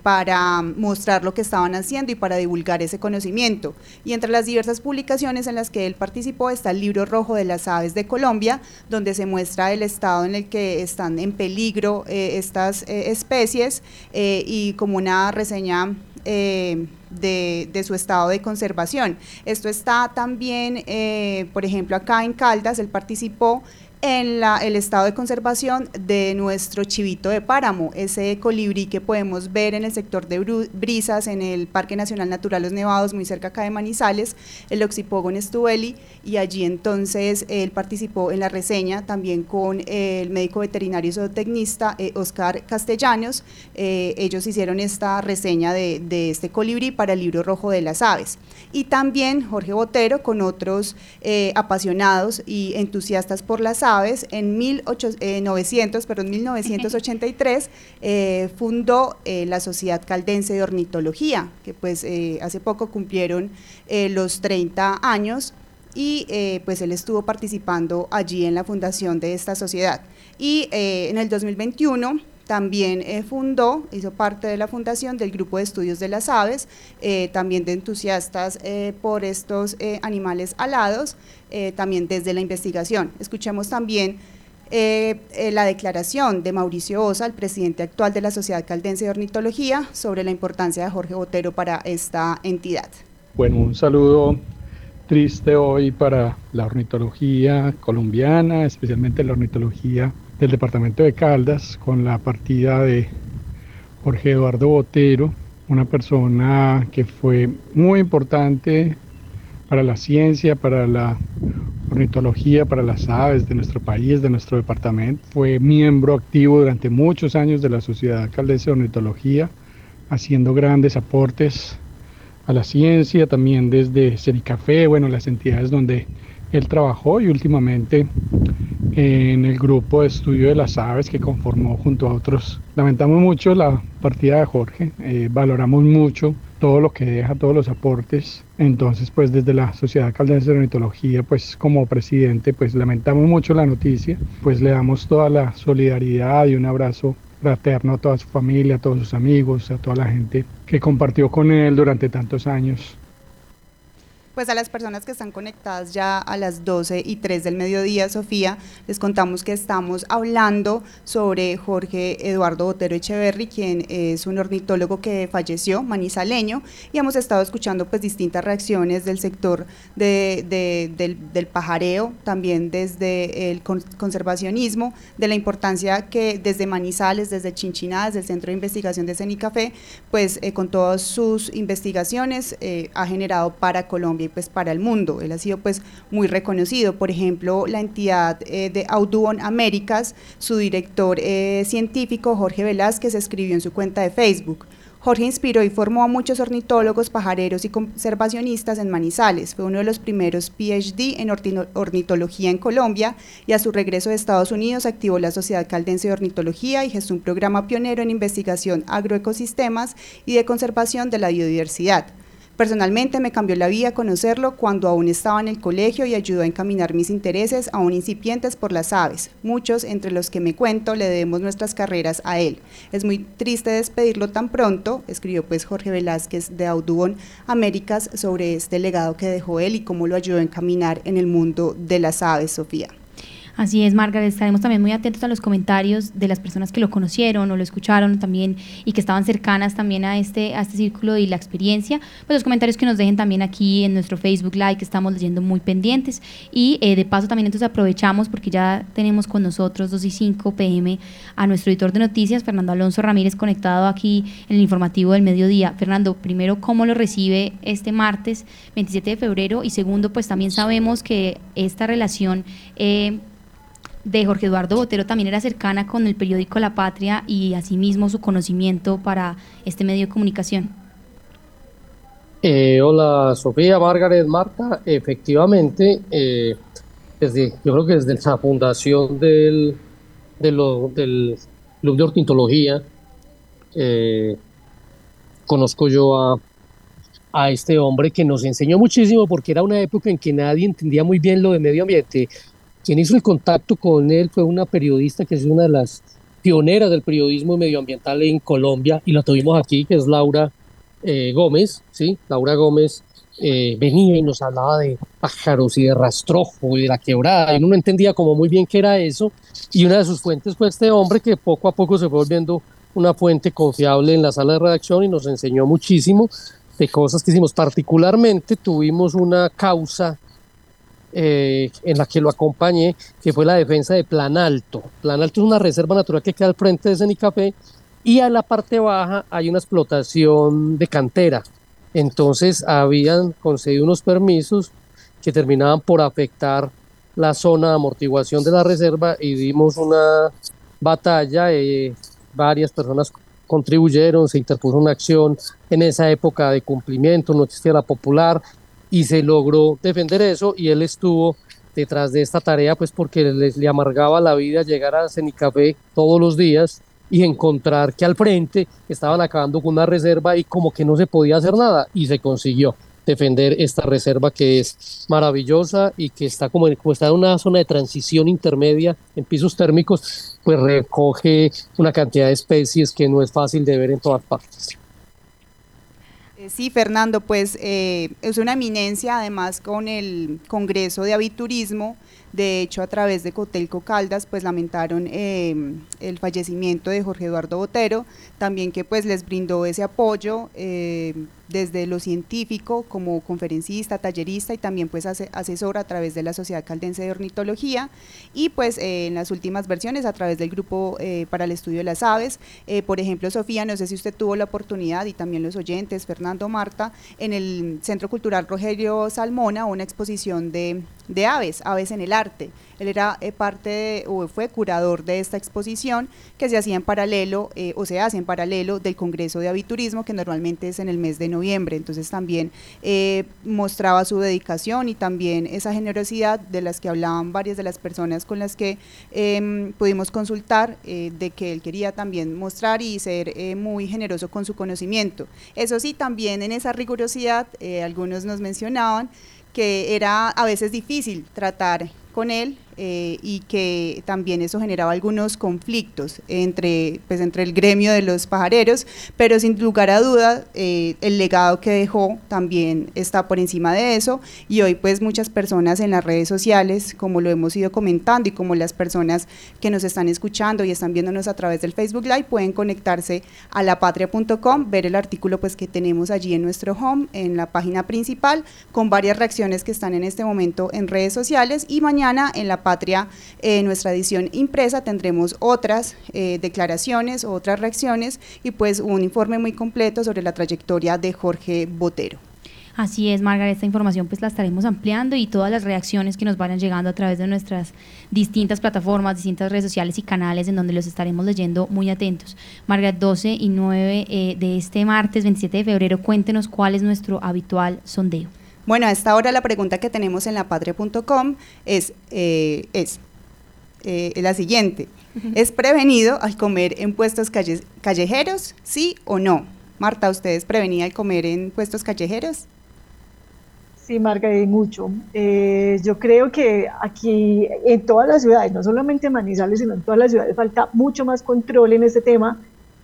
para mostrar lo que estaban haciendo y para divulgar ese conocimiento. Y entre las diversas publicaciones en las que él participó está el libro rojo de las aves de Colombia, donde se muestra el estado en el que están en peligro eh, estas eh, especies eh, y como una reseña de, de, su estado de conservación. Esto está también, por ejemplo, acá en Caldas, él participó en la, el estado de conservación de nuestro chivito de páramo, ese colibrí que podemos ver en el sector de Brisas, en el Parque Nacional Natural Los Nevados, muy cerca acá de Manizales, el Oxipogon estueli, y allí entonces él participó en la reseña también con el médico veterinario y zootecnista eh, Oscar Castellanos. Eh, ellos hicieron esta reseña de, de, este colibrí para el libro rojo de las aves. Y también Jorge Botero con otros eh, apasionados y entusiastas por las aves en 1900, perdón, 1983 eh, fundó eh, la Sociedad Caldense de Ornitología, que pues eh, hace poco cumplieron los 30 años y pues él estuvo participando allí en la fundación de esta sociedad. Y en el 2021 también fundó, hizo parte de la fundación del Grupo de Estudios de las Aves, también de entusiastas por estos animales alados, eh, también desde la investigación. Escuchemos también eh, eh, la declaración de Mauricio Osa, el presidente actual de la Sociedad Caldense de Ornitología, sobre la importancia de Jorge Botero para esta entidad. Bueno, un saludo triste hoy para la ornitología colombiana, especialmente la ornitología del departamento de Caldas, con la partida de Jorge Eduardo Botero, una persona que fue muy importante para la ciencia, para la ornitología, para las aves de nuestro país, de nuestro departamento. Fue miembro activo durante muchos años de la Sociedad Caldense de Ornitología, haciendo grandes aportes a la ciencia, también desde Cenicafé, bueno, las entidades donde él trabajó y últimamente en el grupo de estudio de las aves que conformó junto a otros. Lamentamos mucho la partida de Jorge, eh, valoramos mucho todo lo que deja, todos los aportes. Entonces, pues desde la Sociedad Caldense de Ornitología, pues como presidente, pues lamentamos mucho la noticia, pues le damos toda la solidaridad y un abrazo fraterno a toda su familia, a todos sus amigos, a toda la gente que compartió con él durante tantos años. Pues a las personas que están conectadas ya a las 12 y 3 del mediodía, Sofía, les contamos que estamos hablando sobre Jorge Eduardo Botero Echeverry, quien es un ornitólogo que falleció, manizaleño, y hemos estado escuchando pues distintas reacciones del sector de, del, pajareo, también desde el conservacionismo, de la importancia que desde Manizales, desde Chinchiná, desde el Centro de Investigación de Cenicafé, pues eh, con todas sus investigaciones eh, ha generado para Colombia y pues para el mundo. Él ha sido pues muy reconocido. Por ejemplo, la entidad eh, de Audubon Américas, su director eh, científico Jorge Velázquez escribió en su cuenta de Facebook. Jorge inspiró y formó a muchos ornitólogos, pajareros y conservacionistas en Manizales. Fue uno de los primeros PhD en ornitología en Colombia y a su regreso de Estados Unidos activó la Sociedad Caldense de Ornitología y gestó un programa pionero en investigación agroecosistemas y de conservación de la biodiversidad. Personalmente me cambió la vida conocerlo cuando aún estaba en el colegio y ayudó a encaminar mis intereses aún incipientes por las aves. Muchos, entre los que me cuento, le debemos nuestras carreras a él. Es muy triste despedirlo tan pronto, escribió pues Jorge Velázquez de Audubon Américas sobre este legado que dejó él y cómo lo ayudó a encaminar en el mundo de las aves, Sofía. Así es, Margaret. Estaremos también muy atentos a los comentarios de las personas que lo conocieron o lo escucharon también y que estaban cercanas también a este, a este círculo y la experiencia. Pues los comentarios que nos dejen también aquí en nuestro Facebook Live, que estamos leyendo muy pendientes. Y eh, de paso también entonces aprovechamos porque ya tenemos con nosotros 2 y 5 pm a nuestro editor de noticias, Fernando Alonso Ramírez, conectado aquí en el informativo del mediodía. Fernando, primero, ¿cómo lo recibe este martes 27 de febrero? Y segundo, pues también sabemos que esta relación... Eh, de Jorge Eduardo Botero también era cercana con el periódico La Patria y asimismo su conocimiento para este medio de comunicación. Eh, hola Sofía, Margaret, Marta. Efectivamente, eh, desde, yo creo que desde la fundación del, del Club de Ornitología, eh, conozco yo a, a este hombre que nos enseñó muchísimo porque era una época en que nadie entendía muy bien lo de medio ambiente quien hizo el contacto con él fue una periodista que es una de las pioneras del periodismo medioambiental en Colombia y la tuvimos aquí, que es Laura eh, Gómez, ¿sí? Laura Gómez eh, venía y nos hablaba de pájaros y de rastrojo y de la quebrada, y uno no entendía como muy bien qué era eso, y una de sus fuentes fue este hombre que poco a poco se fue volviendo una fuente confiable en la sala de redacción y nos enseñó muchísimo de cosas que hicimos. Particularmente tuvimos una causa eh, en la que lo acompañé, que fue la defensa de Plan Alto. Plan Alto es una reserva natural que queda al frente de Cenicafé y a la parte baja hay una explotación de cantera. Entonces habían concedido unos permisos que terminaban por afectar la zona de amortiguación de la reserva y dimos una batalla. Eh, varias personas contribuyeron, se interpuso una acción en esa época de cumplimiento, no existía la popular, y se logró defender eso y él estuvo detrás de esta tarea pues porque les, le amargaba la vida llegar a Cenicafé todos los días y encontrar que al frente estaban acabando con una reserva y como que no se podía hacer nada y se consiguió defender esta reserva que es maravillosa y que está como, como está en una zona de transición intermedia en pisos térmicos, pues recoge una cantidad de especies que no es fácil de ver en todas partes. Eh, sí, Fernando, pues eh, es una eminencia además con el Congreso de Aviturismo. De hecho, a través de Cotelco Caldas, pues lamentaron eh, el fallecimiento de Jorge Eduardo Botero, también que pues les brindó ese apoyo desde lo científico como conferencista, tallerista y también pues asesor a través de la Sociedad Caldense de Ornitología y pues eh, en las últimas versiones a través del grupo eh, para el estudio de las aves. Eh, por ejemplo, Sofía, no sé si usted tuvo la oportunidad y también los oyentes, Fernando Marta, en el Centro Cultural Rogelio Salmona, una exposición de, de aves, aves en el arte. Él era eh, parte o fue curador de esta exposición que se hacía en paralelo eh, o se hace en paralelo del Congreso de Aviturismo que normalmente es en el mes de noviembre. Entonces también eh, mostraba su dedicación y también esa generosidad de las que hablaban varias de las personas con las que em, pudimos consultar de que él quería también mostrar y ser muy generoso con su conocimiento. Eso sí, también en esa rigurosidad, algunos nos mencionaban que era a veces difícil tratar con él eh, y que también eso generaba algunos conflictos entre, pues, entre el gremio de los pajareros, pero sin lugar a duda eh, el legado que dejó también está por encima de eso. Y hoy pues muchas personas en las redes sociales, como lo hemos ido comentando y como las personas que nos están escuchando y están viéndonos a través del Facebook Live pueden conectarse a lapatria.com, ver el artículo pues que tenemos allí en nuestro home, en la página principal, con varias reacciones que están en este momento en redes sociales. Y mañana en la Patria, en nuestra edición impresa, tendremos otras eh, declaraciones, otras reacciones y pues un informe muy completo sobre la trayectoria de Jorge Botero. Así es, Margaret, esta información pues la estaremos ampliando y todas las reacciones que nos vayan llegando a través de nuestras distintas plataformas, distintas redes sociales y canales en donde los estaremos leyendo muy atentos. Margaret, 12 y 9 eh, de este martes 27 de febrero, cuéntenos cuál es nuestro habitual sondeo. Bueno, a esta hora la pregunta que tenemos en lapatria.com es, eh, es eh, la siguiente. ¿Es prevenido al comer en puestos callejeros, sí o no? Marta, ¿usted es prevenida al comer en puestos callejeros? Sí, Margarita, mucho. Eh, yo creo que aquí en todas las ciudades, no solamente en Manizales, sino en todas las ciudades, falta mucho más control en este tema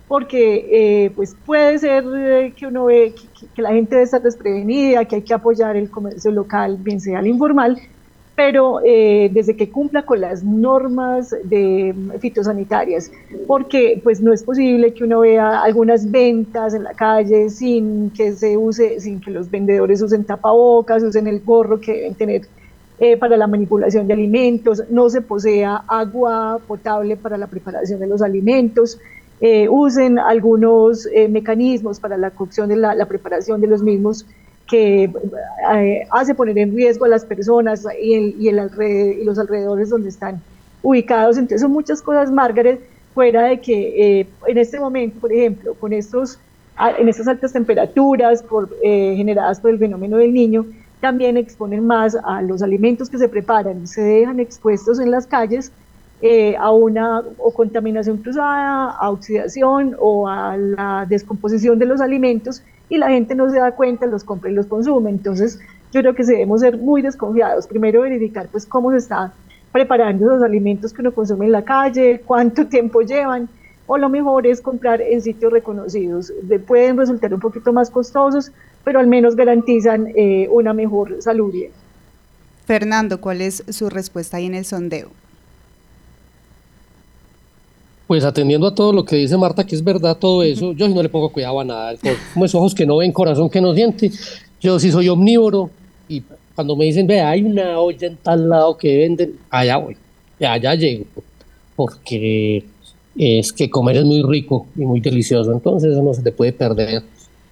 porque eh, pues puede ser eh, que uno ve que, la gente estar desprevenida, que hay que apoyar el comercio local, bien sea el informal, pero eh, desde que cumpla con las normas de fitosanitarias, porque pues no es posible que uno vea algunas ventas en la calle sin que se use, sin que los vendedores usen tapabocas, usen el gorro que deben tener para la manipulación de alimentos, no se posea agua potable para la preparación de los alimentos. Eh, usen algunos eh, mecanismos para la cocción de la, preparación de los mismos que eh, hace poner en riesgo a las personas y, el, y, el y, los alrededores donde están ubicados. Entonces son muchas cosas, Margaret, fuera de que en este momento, por ejemplo, con estos, en estas altas temperaturas por, generadas por el fenómeno del niño, también exponen más a los alimentos que se preparan, se dejan expuestos en las calles eh, a una o contaminación cruzada, a oxidación o a la descomposición de los alimentos y la gente no se da cuenta, los compra y los consume. Entonces, yo creo que debemos ser muy desconfiados. Primero, verificar pues cómo se están preparando los alimentos que uno consume en la calle, cuánto tiempo llevan, o lo mejor es comprar en sitios reconocidos. pueden resultar un poquito más costosos, pero al menos garantizan eh, una mejor salud. Fernando, ¿cuál es su respuesta ahí en el sondeo? Pues atendiendo a todo lo que dice Marta, que es verdad todo eso, yo no le pongo cuidado a nada, como esos ojos que no ven, corazón que no siente. Yo sí soy omnívoro y cuando me dicen, ve, hay una olla en tal lado que venden, allá voy, allá llego, porque es que comer es muy rico y muy delicioso, entonces eso no se te puede perder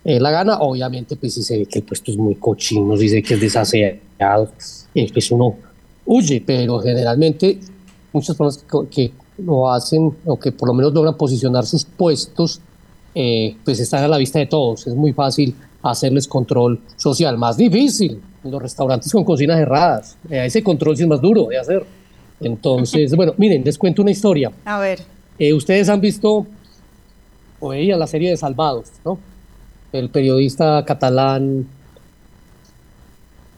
eh, la gana. Obviamente, pues si se ve que el puesto es muy cochino, si se ve que es desaseado, eh, pues uno huye, pero generalmente muchas personas que lo hacen, o que por lo menos logran posicionar sus puestos, eh, pues están a la vista de todos. Es muy fácil hacerles control social. Más difícil en los restaurantes con cocinas cerradas. Eh, ese control sí es más duro de hacer. Entonces, bueno, miren, les cuento una historia. A ver. Eh, ustedes han visto o veía la serie de Salvados, ¿no? El periodista catalán.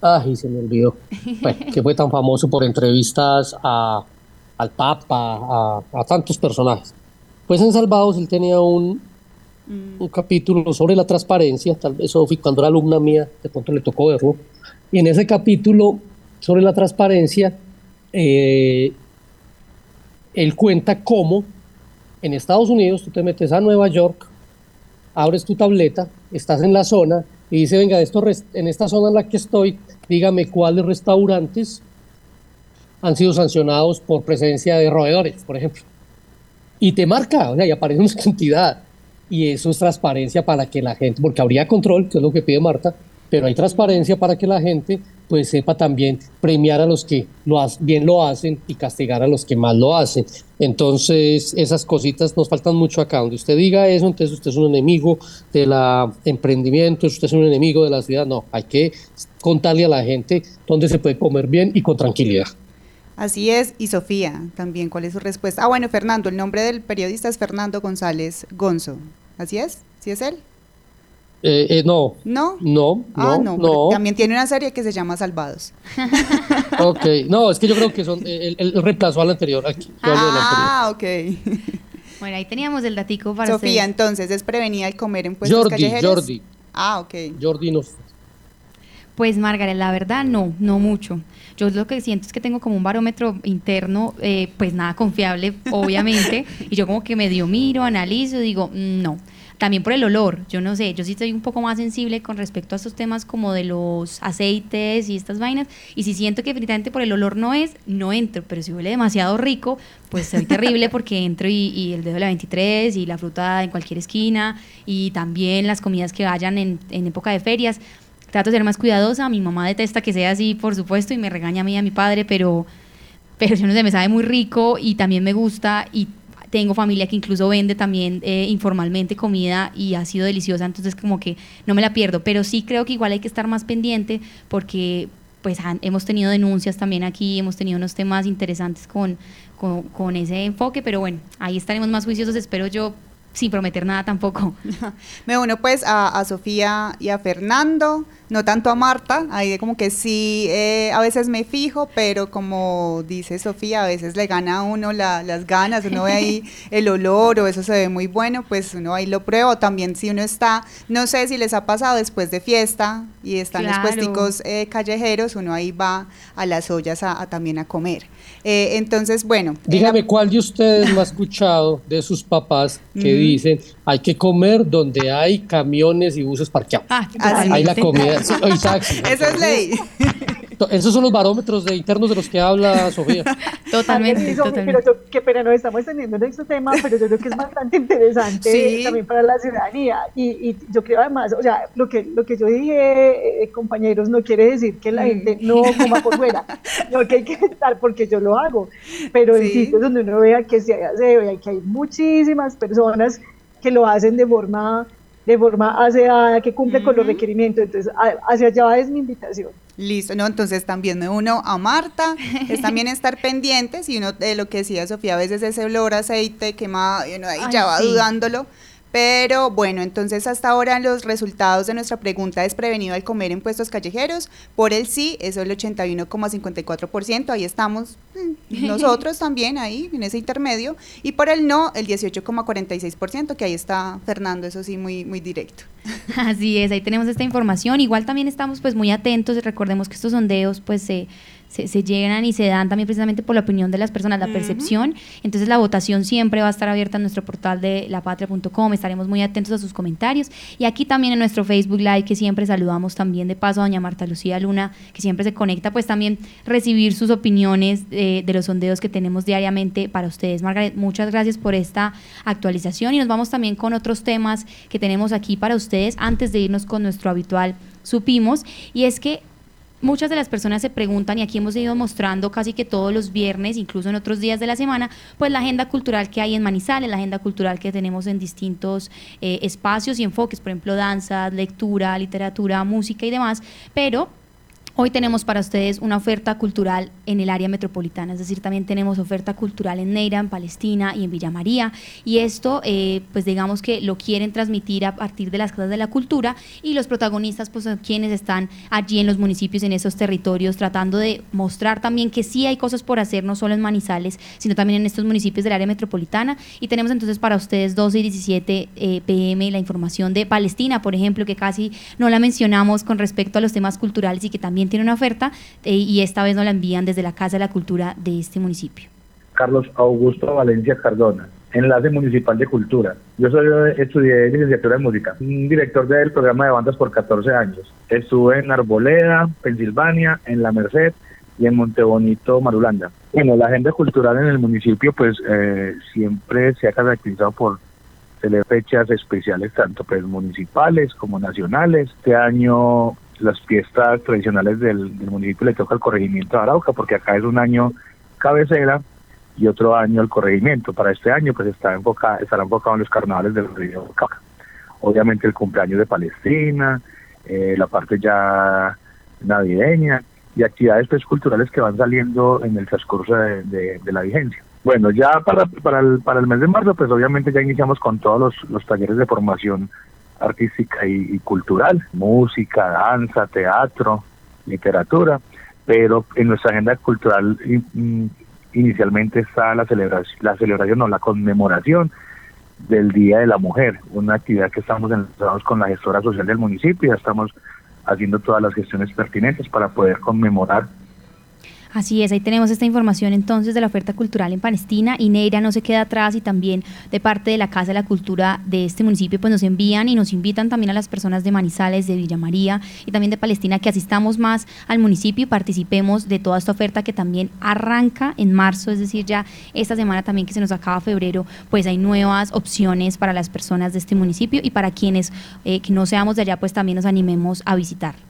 Ay, se me olvidó. que fue tan famoso por entrevistas a al Papa, a, tantos personajes. Pues en Salvados él tenía un, mm. un capítulo sobre la transparencia, tal vez Sofi, cuando era alumna mía, de pronto le tocó verlo, y en ese capítulo sobre la transparencia, eh, él cuenta cómo en Estados Unidos tú te metes a Nueva York, abres tu tableta, estás en la zona y dice, venga, esto en esta zona en la que estoy, dígame cuáles restaurantes han sido sancionados por presencia de roedores, por ejemplo. Y te marca, o sea, y aparece una cantidad. Y eso es transparencia para que la gente, porque habría control, que es lo que pide Marta, pero hay transparencia para que la gente pues sepa también premiar a los que lo bien lo hacen y castigar a los que mal lo hacen. Entonces, esas cositas nos faltan mucho acá. Donde usted diga eso, entonces usted es un enemigo del emprendimiento, usted es un enemigo de la ciudad. No, hay que contarle a la gente dónde se puede comer bien y con tranquilidad. Así es, y Sofía, también, ¿cuál es su respuesta? Ah, bueno, Fernando, el nombre del periodista es Fernando González Gonzo. ¿Así es? ¿Sí es él? Eh, eh, no. ¿No? No, Ah, no. También tiene una serie que se llama Salvados. Ok, no, es que yo creo que son, él, él reemplazó al anterior. Aquí, del anterior. Ah, ok. Bueno, ahí teníamos el datico para Sofía, ustedes. entonces, ¿es prevenida el comer en puestos Jordi, callejeros? Jordi. Ah, ok. Jordi no. Pues Margaret, la verdad no, no mucho. Yo lo que siento es que tengo como un barómetro interno, eh, pues nada confiable, obviamente, y yo como que medio miro, analizo y digo, mm, no. También por el olor, yo no sé, yo sí estoy un poco más sensible con respecto a estos temas como de los aceites y estas vainas, y si siento que definitivamente por el olor no es, no entro, pero si huele demasiado rico, pues soy terrible porque entro y, y el dedo de la 23 y la fruta en cualquier esquina, y también las comidas que vayan en, en época de ferias, trato de ser más cuidadosa. Mi mamá detesta que sea así, por supuesto, y me regaña a mí y a mi padre, pero, pero yo no sé, me sabe muy rico y también me gusta. Y tengo familia que incluso vende también eh, informalmente comida y ha sido deliciosa, entonces como que no me la pierdo. Pero sí creo que igual hay que estar más pendiente porque pues hemos tenido denuncias también aquí, hemos tenido unos temas interesantes con, con, ese enfoque, pero bueno, ahí estaremos más juiciosos, espero yo, sin prometer nada tampoco. Me uno pues a Sofía y a Fernando, no tanto a Marta, ahí como que sí, eh, a veces me fijo, pero como dice Sofía, a veces le gana a uno la- las ganas, uno ve ahí el olor o eso se ve muy bueno, pues uno ahí lo prueba, o también si uno está, no sé si les ha pasado después de fiesta y están Claro. los puesticos eh, callejeros, uno ahí va a las ollas a, a también a comer. Eh, entonces, bueno. Dígame, ¿cuál de ustedes no ha escuchado de sus papás que dicen hay que comer donde hay camiones y buses parqueados? Ah, Hay la comida, sí, taxi. Eso es ley. Esos son los barómetros de internos de los que habla Sofía. Totalmente, Sí, Sofi, totalmente. Pero yo, qué pena, nos estamos extendiendo en este tema, pero yo creo que es bastante interesante Sí. también para la ciudadanía. Y, y yo creo además, o sea, lo que, lo que yo dije, eh, compañeros, no quiere decir que la Mm. gente no coma por fuera, no que hay que estar porque yo lo hago. Pero en Sí. sitios donde uno vea que se hace, que hay muchísimas personas que lo hacen de forma de forma aseada, que cumple con los requerimientos. Entonces, a- hacia allá es mi invitación. Listo, no, entonces también me uno a Marta, es también estar pendientes y uno de lo que decía Sofía, a veces ese olor aceite quemado y uno ahí Ay, ya va sí. dudándolo. Pero bueno, entonces hasta ahora los resultados de nuestra pregunta es prevenido al comer en puestos callejeros. Por el sí, eso es el 81,54%, ahí estamos mm, nosotros también ahí en ese intermedio. Y por el no, el 18,46%, que ahí está Fernando, eso sí, muy, muy directo. Así es, ahí tenemos esta información. Igual también estamos pues muy atentos y recordemos que estos sondeos pues se, se, se llenan y se dan también precisamente por la opinión de las personas, la percepción. Entonces la votación siempre va a estar abierta en nuestro portal de lapatria.com, estaremos muy atentos a sus comentarios. Y aquí también en nuestro Facebook Live que siempre saludamos también de paso a doña Marta Lucía Luna, que siempre se conecta, pues también recibir sus opiniones eh, de los sondeos que tenemos diariamente para ustedes. Margaret, muchas gracias por esta actualización y nos vamos también con otros temas que tenemos aquí para ustedes antes de irnos con nuestro habitual supimos y es que Muchas de las personas se preguntan, y aquí hemos ido mostrando casi que todos los viernes, incluso en otros días de la semana, pues la agenda cultural que hay en Manizales, la agenda cultural que tenemos en distintos eh, espacios y enfoques, por ejemplo, danza, lectura, literatura, música y demás, pero Hoy tenemos para ustedes una oferta cultural en el área metropolitana, es decir, también tenemos oferta cultural en Neira, en Palestina y en Villa María. Y esto, eh, pues digamos que lo quieren transmitir a partir de las casas de la cultura y los protagonistas, pues quienes están allí en los municipios, en esos territorios, tratando de mostrar también que sí hay cosas por hacer, no solo en Manizales, sino también en estos municipios del área metropolitana. Y tenemos entonces para ustedes 12 y 17 eh, pm la información de Palestina, por ejemplo, que casi no la mencionamos con respecto a los temas culturales y que también tiene una oferta eh, y esta vez nos la envían desde la Casa de la Cultura de este municipio. Carlos Augusto Valencia Cardona, enlace municipal de cultura. Yo soy estudié licenciatura en música, director del programa de bandas por 14 años. Estuve en Arboleda, Pensilvania, en La Merced y en Montebonito, Marulanda. Bueno, la agenda cultural en el municipio pues eh, siempre se ha caracterizado por tener fechas especiales tanto pues municipales como nacionales. Este año las fiestas tradicionales del, del municipio le toca el corregimiento de Arauca porque acá es un año cabecera y otro año el corregimiento. Para este año pues está enfocado, estará enfocado en los carnavales del río Cauca. Obviamente el cumpleaños de Palestina, eh, la parte ya navideña y actividades pues, culturales que van saliendo en el transcurso de, de- de la vigencia. Bueno, ya para, para, el, para el mes de marzo, pues obviamente ya iniciamos con todos los, los talleres de formación artística y, cultural, música, danza, teatro, literatura, pero en nuestra agenda cultural inicialmente está la celebración, la celebración o la conmemoración del Día de la Mujer, una actividad que estamos enlazados con la gestora social del municipio, y ya estamos haciendo todas las gestiones pertinentes para poder conmemorar Así es, ahí tenemos esta información entonces de la oferta cultural en Palestina y Neira no se queda atrás y también de parte de la Casa de la Cultura de este municipio pues nos envían y nos invitan también a las personas de Manizales, de Villa María y también de Palestina que asistamos más al municipio y participemos de toda esta oferta que también arranca en marzo, es decir, ya esta semana también que se nos acaba febrero, pues hay nuevas opciones para las personas de este municipio y para quienes eh, que no seamos de allá pues también nos animemos a visitar.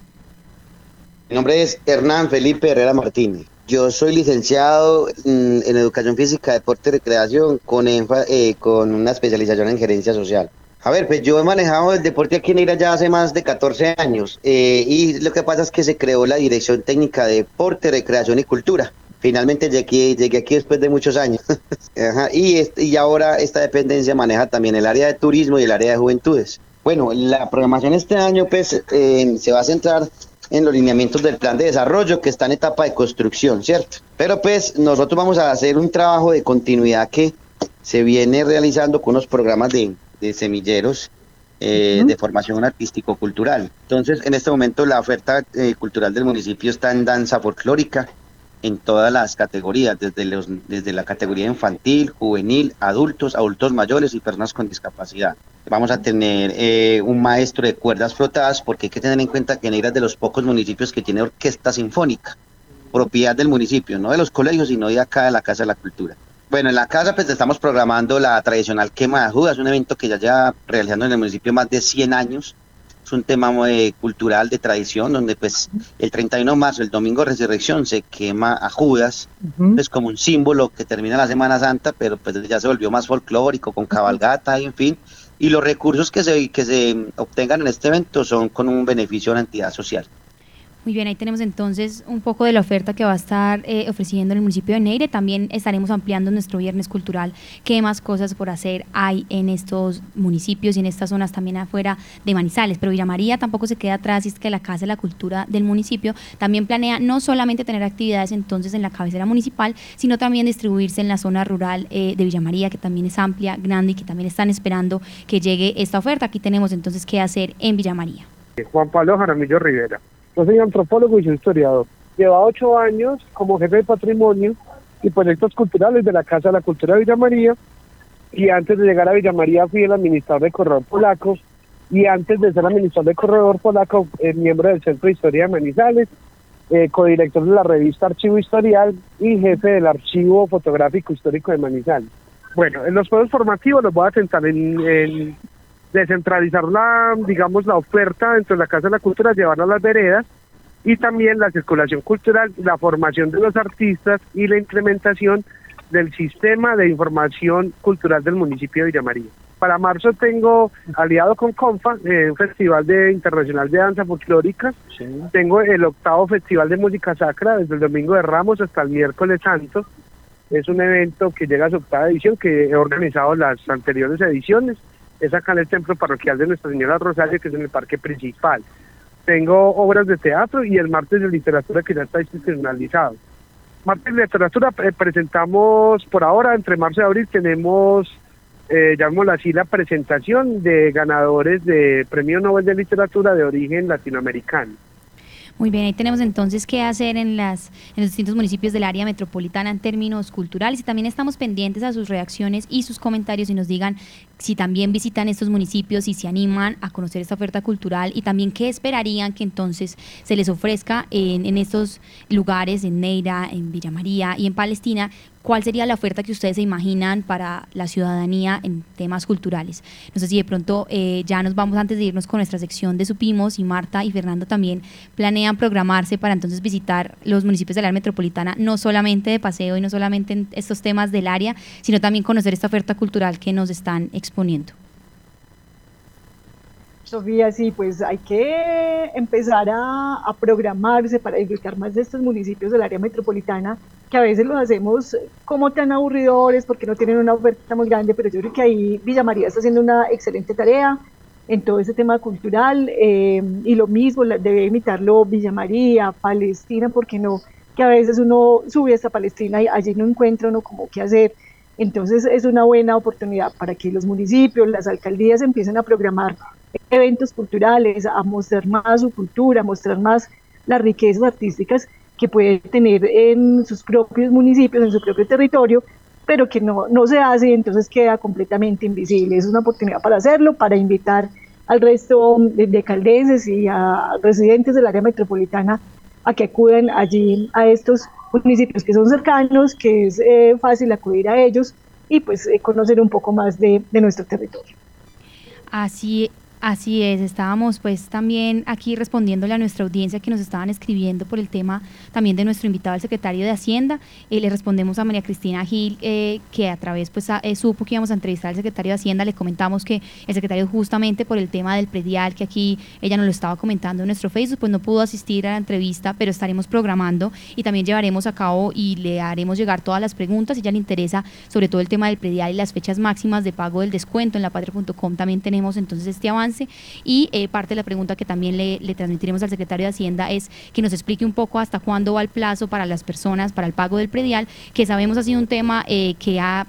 Mi nombre es Hernán Felipe Herrera Martínez. Yo soy licenciado en, Educación Física, Deporte y Recreación con, eh, con una especialización en Gerencia Social. A ver, pues yo he manejado el deporte aquí en Ira ya hace más de 14 años eh, y lo que pasa es que se creó la Dirección Técnica de Deporte, Recreación y Cultura. Finalmente llegué, llegué aquí después de muchos años. y, y ahora esta dependencia maneja también el área de turismo y el área de juventudes. Bueno, la programación este año pues eh, se va a centrar en los lineamientos del plan de desarrollo que está en etapa de construcción, ¿cierto? Pero pues nosotros vamos a hacer un trabajo de continuidad que se viene realizando con unos programas de, semilleros eh, de formación artístico-cultural. Entonces, en este momento la oferta eh, cultural del municipio está en danza folclórica, en todas las categorías, desde, los, desde la categoría infantil, juvenil, adultos, adultos mayores y personas con discapacidad. Vamos a tener eh, un maestro de cuerdas flotadas porque hay que tener en cuenta que Neira es de los pocos municipios que tiene orquesta sinfónica, propiedad del municipio, no de los colegios, sino de acá de la Casa de la Cultura. Bueno, en la casa pues estamos programando la tradicional quema de Judas, un evento que ya lleva realizando en el municipio más de 100 años, es un tema muy cultural de tradición, donde pues el 31 de marzo, el domingo de resurrección, se quema a Judas, es como un símbolo que termina la Semana Santa, pero pues ya se volvió más folclórico, con cabalgata, y en fin, y los recursos que se, que se obtengan en este evento son con un beneficio a la entidad social. Muy bien, ahí tenemos entonces un poco de la oferta que va a estar eh, ofreciendo el municipio de Neire. También estaremos ampliando nuestro viernes cultural. ¿Qué más cosas por hacer hay en estos municipios y en estas zonas también afuera de Manizales? Pero Villa María tampoco se queda atrás es que la Casa de la Cultura del municipio también planea no solamente tener actividades entonces en la cabecera municipal, sino también distribuirse en la zona rural eh, de Villa María, que también es amplia, grande y que también están esperando que llegue esta oferta. Aquí tenemos entonces qué hacer en Villa María. Juan Pablo Jaramillo Rivera. Yo soy antropólogo y soy historiador. Lleva ocho años como jefe de patrimonio y proyectos culturales de la Casa de la Cultura de Villa María. Y antes de llegar a Villa María fui el administrador de Corredor Polaco. Y antes de ser administrador de Corredor Polaco, eh, miembro del Centro de Historia de Manizales, eh, codirector de la revista Archivo Historial y jefe del Archivo Fotográfico Histórico de Manizales. Bueno, en los juegos formativos los voy a sentar en, en descentralizar la, digamos, la oferta dentro de la Casa de la Cultura, llevarla a las veredas y también la circulación cultural, la formación de los artistas y la implementación del sistema de información cultural del municipio de Villamaría. Para marzo tengo aliado con CONFA, eh, un festival de internacional de danza folclórica. Tengo el octavo festival de música sacra desde el domingo de Ramos hasta el miércoles santo. Es un evento que llega a su octava edición, que he organizado las anteriores ediciones es acá en el templo parroquial de Nuestra Señora Rosario, que es en el parque principal. Tengo obras de teatro y el martes de literatura que ya está institucionalizado. Martes de literatura eh, presentamos por ahora, entre marzo y abril, tenemos, eh, así, la presentación de ganadores de Premio Nobel de Literatura de origen latinoamericano. Muy bien, ahí tenemos entonces qué hacer en, las, en los distintos municipios del área metropolitana en términos culturales. Y también estamos pendientes a sus reacciones y sus comentarios y nos digan si también visitan estos municipios y se animan a conocer esta oferta cultural y también qué esperarían que entonces se les ofrezca en, en estos lugares, en Neira, en Villa María y en Palestina, ¿Cuál sería la oferta que ustedes se imaginan para la ciudadanía en temas culturales? No sé si de pronto eh, ya nos vamos antes de irnos con nuestra sección de Supimos y Marta y Fernando también planean programarse para entonces visitar los municipios del área metropolitana, no solamente de paseo y no solamente en estos temas del área, sino también conocer esta oferta cultural que nos están exponiendo. Sofía, sí, pues hay que empezar a, programarse para disfrutar más de estos municipios del área metropolitana, que a veces los hacemos como tan aburridores porque no tienen una oferta muy grande, pero yo creo que ahí Villa María está haciendo una excelente tarea. en todo ese tema cultural eh, y lo mismo debe imitarlo Villa María, Palestina, porque no, que a veces uno sube hasta Palestina y allí no encuentra uno como qué hacer. Entonces es una buena oportunidad para que los municipios, las alcaldías empiecen a programar eventos culturales, a mostrar más su cultura, a mostrar más las riquezas artísticas que puede tener en sus propios municipios, en su propio territorio, pero que no, no se hace y entonces queda completamente invisible. Es una oportunidad para hacerlo, para invitar al resto de, caldenses y a residentes del área metropolitana a que acudan allí a estos municipios que son cercanos, que es eh, fácil acudir a ellos y pues eh, conocer un poco más de, de nuestro territorio. Así Así es, estábamos pues también aquí respondiéndole a nuestra audiencia que nos estaban escribiendo por el tema también de nuestro invitado, el secretario de Hacienda. Eh, le respondemos a María Cristina Gil, eh, que a través pues eh, supo que íbamos a entrevistar al secretario de Hacienda. Le comentamos que el secretario justamente por el tema del predial, que aquí ella nos lo estaba comentando en nuestro Facebook, pues no pudo asistir a la entrevista, pero estaremos programando y también llevaremos a cabo y le haremos llegar todas las preguntas. Si ella le interesa sobre todo el tema del predial y las fechas máximas de pago del descuento en la patria.com también tenemos entonces este avance y eh, parte de la pregunta que también le, transmitiremos al secretario de Hacienda es que nos explique un poco hasta cuándo va el plazo para las personas para el pago del predial, que sabemos ha sido un tema eh, que ha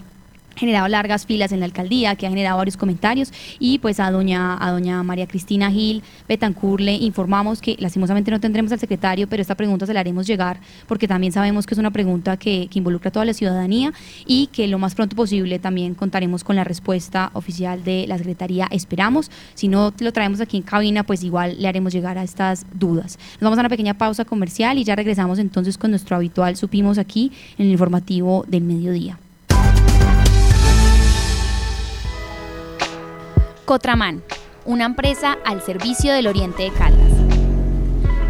generado largas filas en la alcaldía, que ha generado varios comentarios y pues a doña, a doña María Cristina Gil Betancur le informamos que lastimosamente no tendremos al secretario, pero esta pregunta se la haremos llegar porque también sabemos que es una pregunta que, que involucra a toda la ciudadanía y que lo más pronto posible también contaremos con la respuesta oficial de la Secretaría, esperamos. Si no lo traemos aquí en cabina, pues igual le haremos llegar a estas dudas. Nos vamos a una pequeña pausa comercial y ya regresamos entonces con nuestro habitual Supimos aquí en el informativo del mediodía. Cotraman, una empresa al servicio del Oriente de Caldas.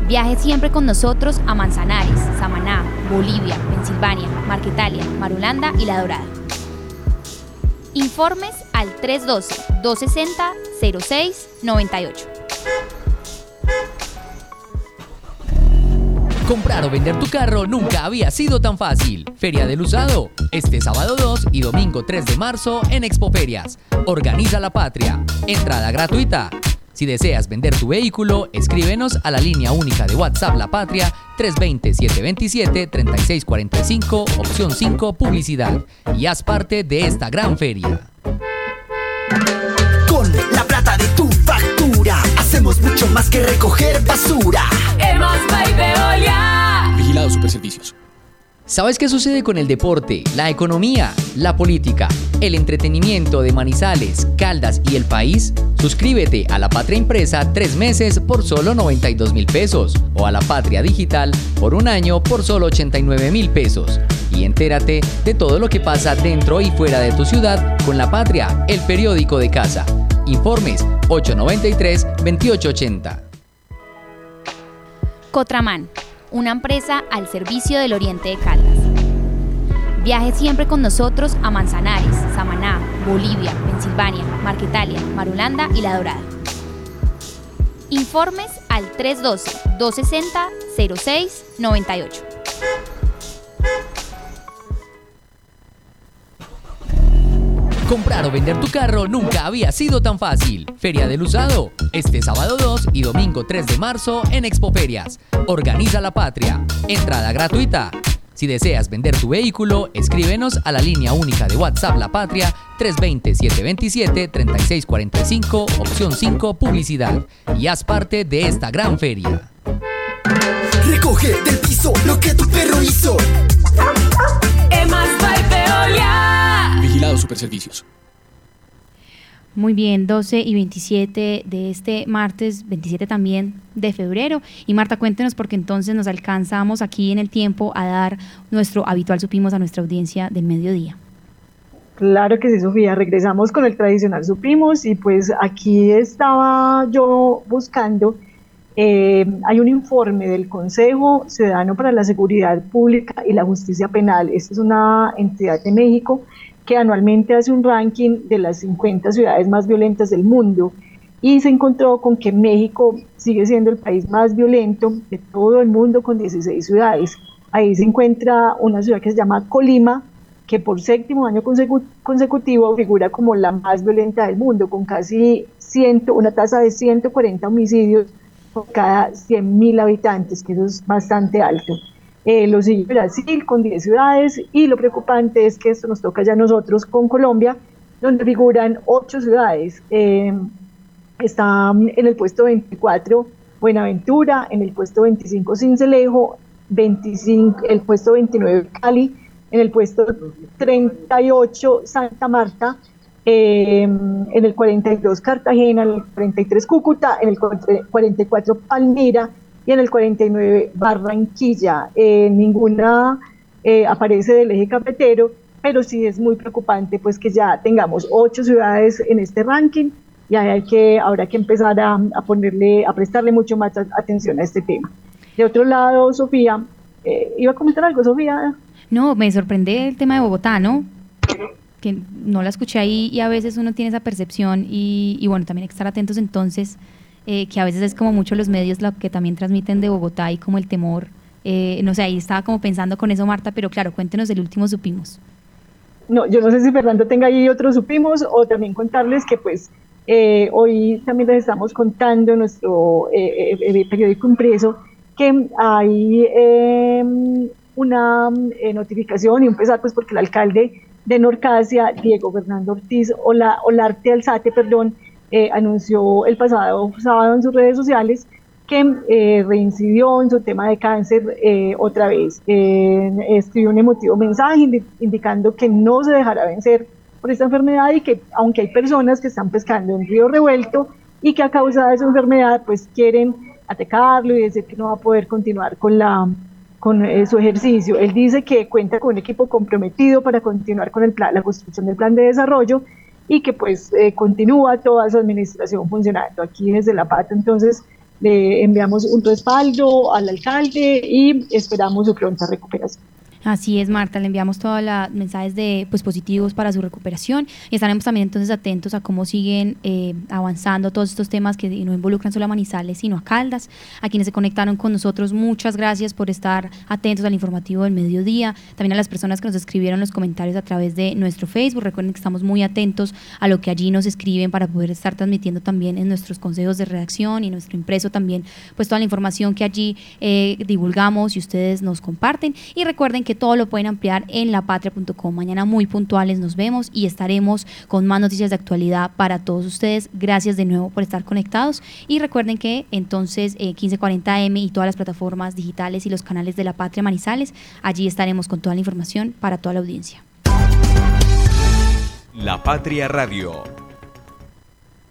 Viaje siempre con nosotros a Manzanares, Samaná, Bolivia, Pensilvania, Marquetalia, Marulanda y La Dorada. Informes al 312-260-0698. Comprar o vender tu carro nunca había sido tan fácil. Feria del Usado, este sábado 2 y domingo 3 de marzo en Expoferias. Organiza la patria. Entrada gratuita. Si deseas vender tu vehículo, escríbenos a la línea única de WhatsApp La Patria 320-727-3645, opción 5, publicidad. Y haz parte de esta gran feria. Con la plata de hacemos mucho más que recoger basura. Hemos Veolia. Vigilado Superservicios. ¿Sabes qué sucede con el deporte, la economía, la política, el entretenimiento de Manizales, Caldas y el país? Suscríbete a La Patria Impresa tres meses por solo 92 mil pesos o a La Patria Digital por un año por solo 89 mil pesos. Y entérate de todo lo que pasa dentro y fuera de tu ciudad con La Patria, el periódico de casa. Informes 893-2880. Cotraman, una empresa al servicio del Oriente de Caldas. Viaje siempre con nosotros a Manzanares, Samaná, Bolivia, Pensilvania, Marquetalia, Marulanda y La Dorada. Informes al 312-260-0698. Comprar o vender tu carro nunca había sido tan fácil. Feria del Usado, este sábado 2 y domingo 3 de marzo en Expoferias. Organiza la patria. Entrada gratuita. Si deseas vender tu vehículo, escríbenos a la línea única de WhatsApp La Patria 320-727-3645, opción 5, publicidad. Y haz parte de esta gran feria. Recoge del piso lo que tu perro hizo. Emas Veolia. Vigilado Superservicios. Muy bien, 12 y 27 de este martes, 27 también de febrero. Y Marta, cuéntenos porque entonces nos alcanzamos aquí en el tiempo a dar nuestro habitual supimos a nuestra audiencia del mediodía. Claro que sí, Sofía. Regresamos con el tradicional supimos y pues aquí estaba yo buscando, eh, hay un informe del Consejo Ciudadano para la Seguridad Pública y la Justicia Penal. Esta es una entidad de México que anualmente hace un ranking de las 50 ciudades más violentas del mundo y se encontró con que México sigue siendo el país más violento de todo el mundo con 16 ciudades. Ahí se encuentra una ciudad que se llama Colima, que por séptimo año consecutivo figura como la más violenta del mundo, con casi 100, una tasa de 140 homicidios por cada 100.000 habitantes, que eso es bastante alto. Eh, lo sigue Brasil con 10 ciudades y lo preocupante es que esto nos toca ya nosotros con Colombia, donde figuran 8 ciudades. Eh, está en el puesto 24 Buenaventura, en el puesto 25 Cincelejo, 25, el puesto 29 Cali, en el puesto 38 Santa Marta, eh, en el 42 Cartagena, en el 43 Cúcuta, en el 44 Palmira y en el 49 Barranquilla. Eh, ninguna eh, aparece del eje cafetero, pero sí es muy preocupante pues que ya tengamos ocho ciudades en este ranking y hay que, habrá que empezar a, a ponerle, a prestarle mucho más atención a este tema. De otro lado, Sofía, ¿iba a comentar algo, Sofía? No, me sorprende el tema de Bogotá, ¿no? Que no la escuché ahí y a veces uno tiene esa percepción y, y bueno, también hay que estar atentos entonces, eh, que a veces es como mucho los medios lo que también transmiten de Bogotá y como el temor. Eh, no sé, ahí estaba como pensando con eso, Marta, pero claro, cuéntenos el último supimos. No, yo no sé si Fernando tenga ahí otro supimos o también contarles que pues eh, hoy también les estamos contando en nuestro periódico impreso que hay em, una eh, notificación y un pesar, pues porque el alcalde de Norcasia, Diego Fernando Ortiz Ola, Olarte Alzate, perdón, eh, anunció el pasado sábado en sus redes sociales que eh, reincidió en su tema de cáncer otra vez. escribió un emotivo mensaje indicando que no se dejará vencer por esta enfermedad y que aunque hay personas que están pescando en río revuelto y que a causa de su enfermedad pues quieren atacarlo y decir que no va a poder continuar con la con eh, su ejercicio. Él dice que cuenta con un equipo comprometido para continuar con el plan, la construcción del plan de desarrollo y que pues eh, continúa toda su administración funcionando. Aquí desde La Pata entonces le enviamos un respaldo al alcalde y esperamos su pronta recuperación. Así es, Marta, le enviamos todos los mensajes de pues positivos para su recuperación y estaremos también entonces atentos a cómo siguen eh, avanzando todos estos temas que no involucran solo a Manizales, sino a Caldas. A quienes se conectaron con nosotros, muchas gracias por estar atentos al informativo del mediodía. También a las personas que nos escribieron los comentarios a través de nuestro Facebook. Recuerden que estamos muy atentos a lo que allí nos escriben para poder estar transmitiendo también en nuestros consejos de redacción y nuestro impreso también, pues toda la información que allí eh, divulgamos y ustedes nos comparten. Y recuerden que que todo lo pueden ampliar en lapatria.com. Mañana muy puntuales nos vemos y estaremos con más noticias de actualidad para todos ustedes. Gracias de nuevo por estar conectados y recuerden que entonces eh, 1540M y todas las plataformas digitales y los canales de La Patria Manizales, allí estaremos con toda la información para toda la audiencia. La Patria Radio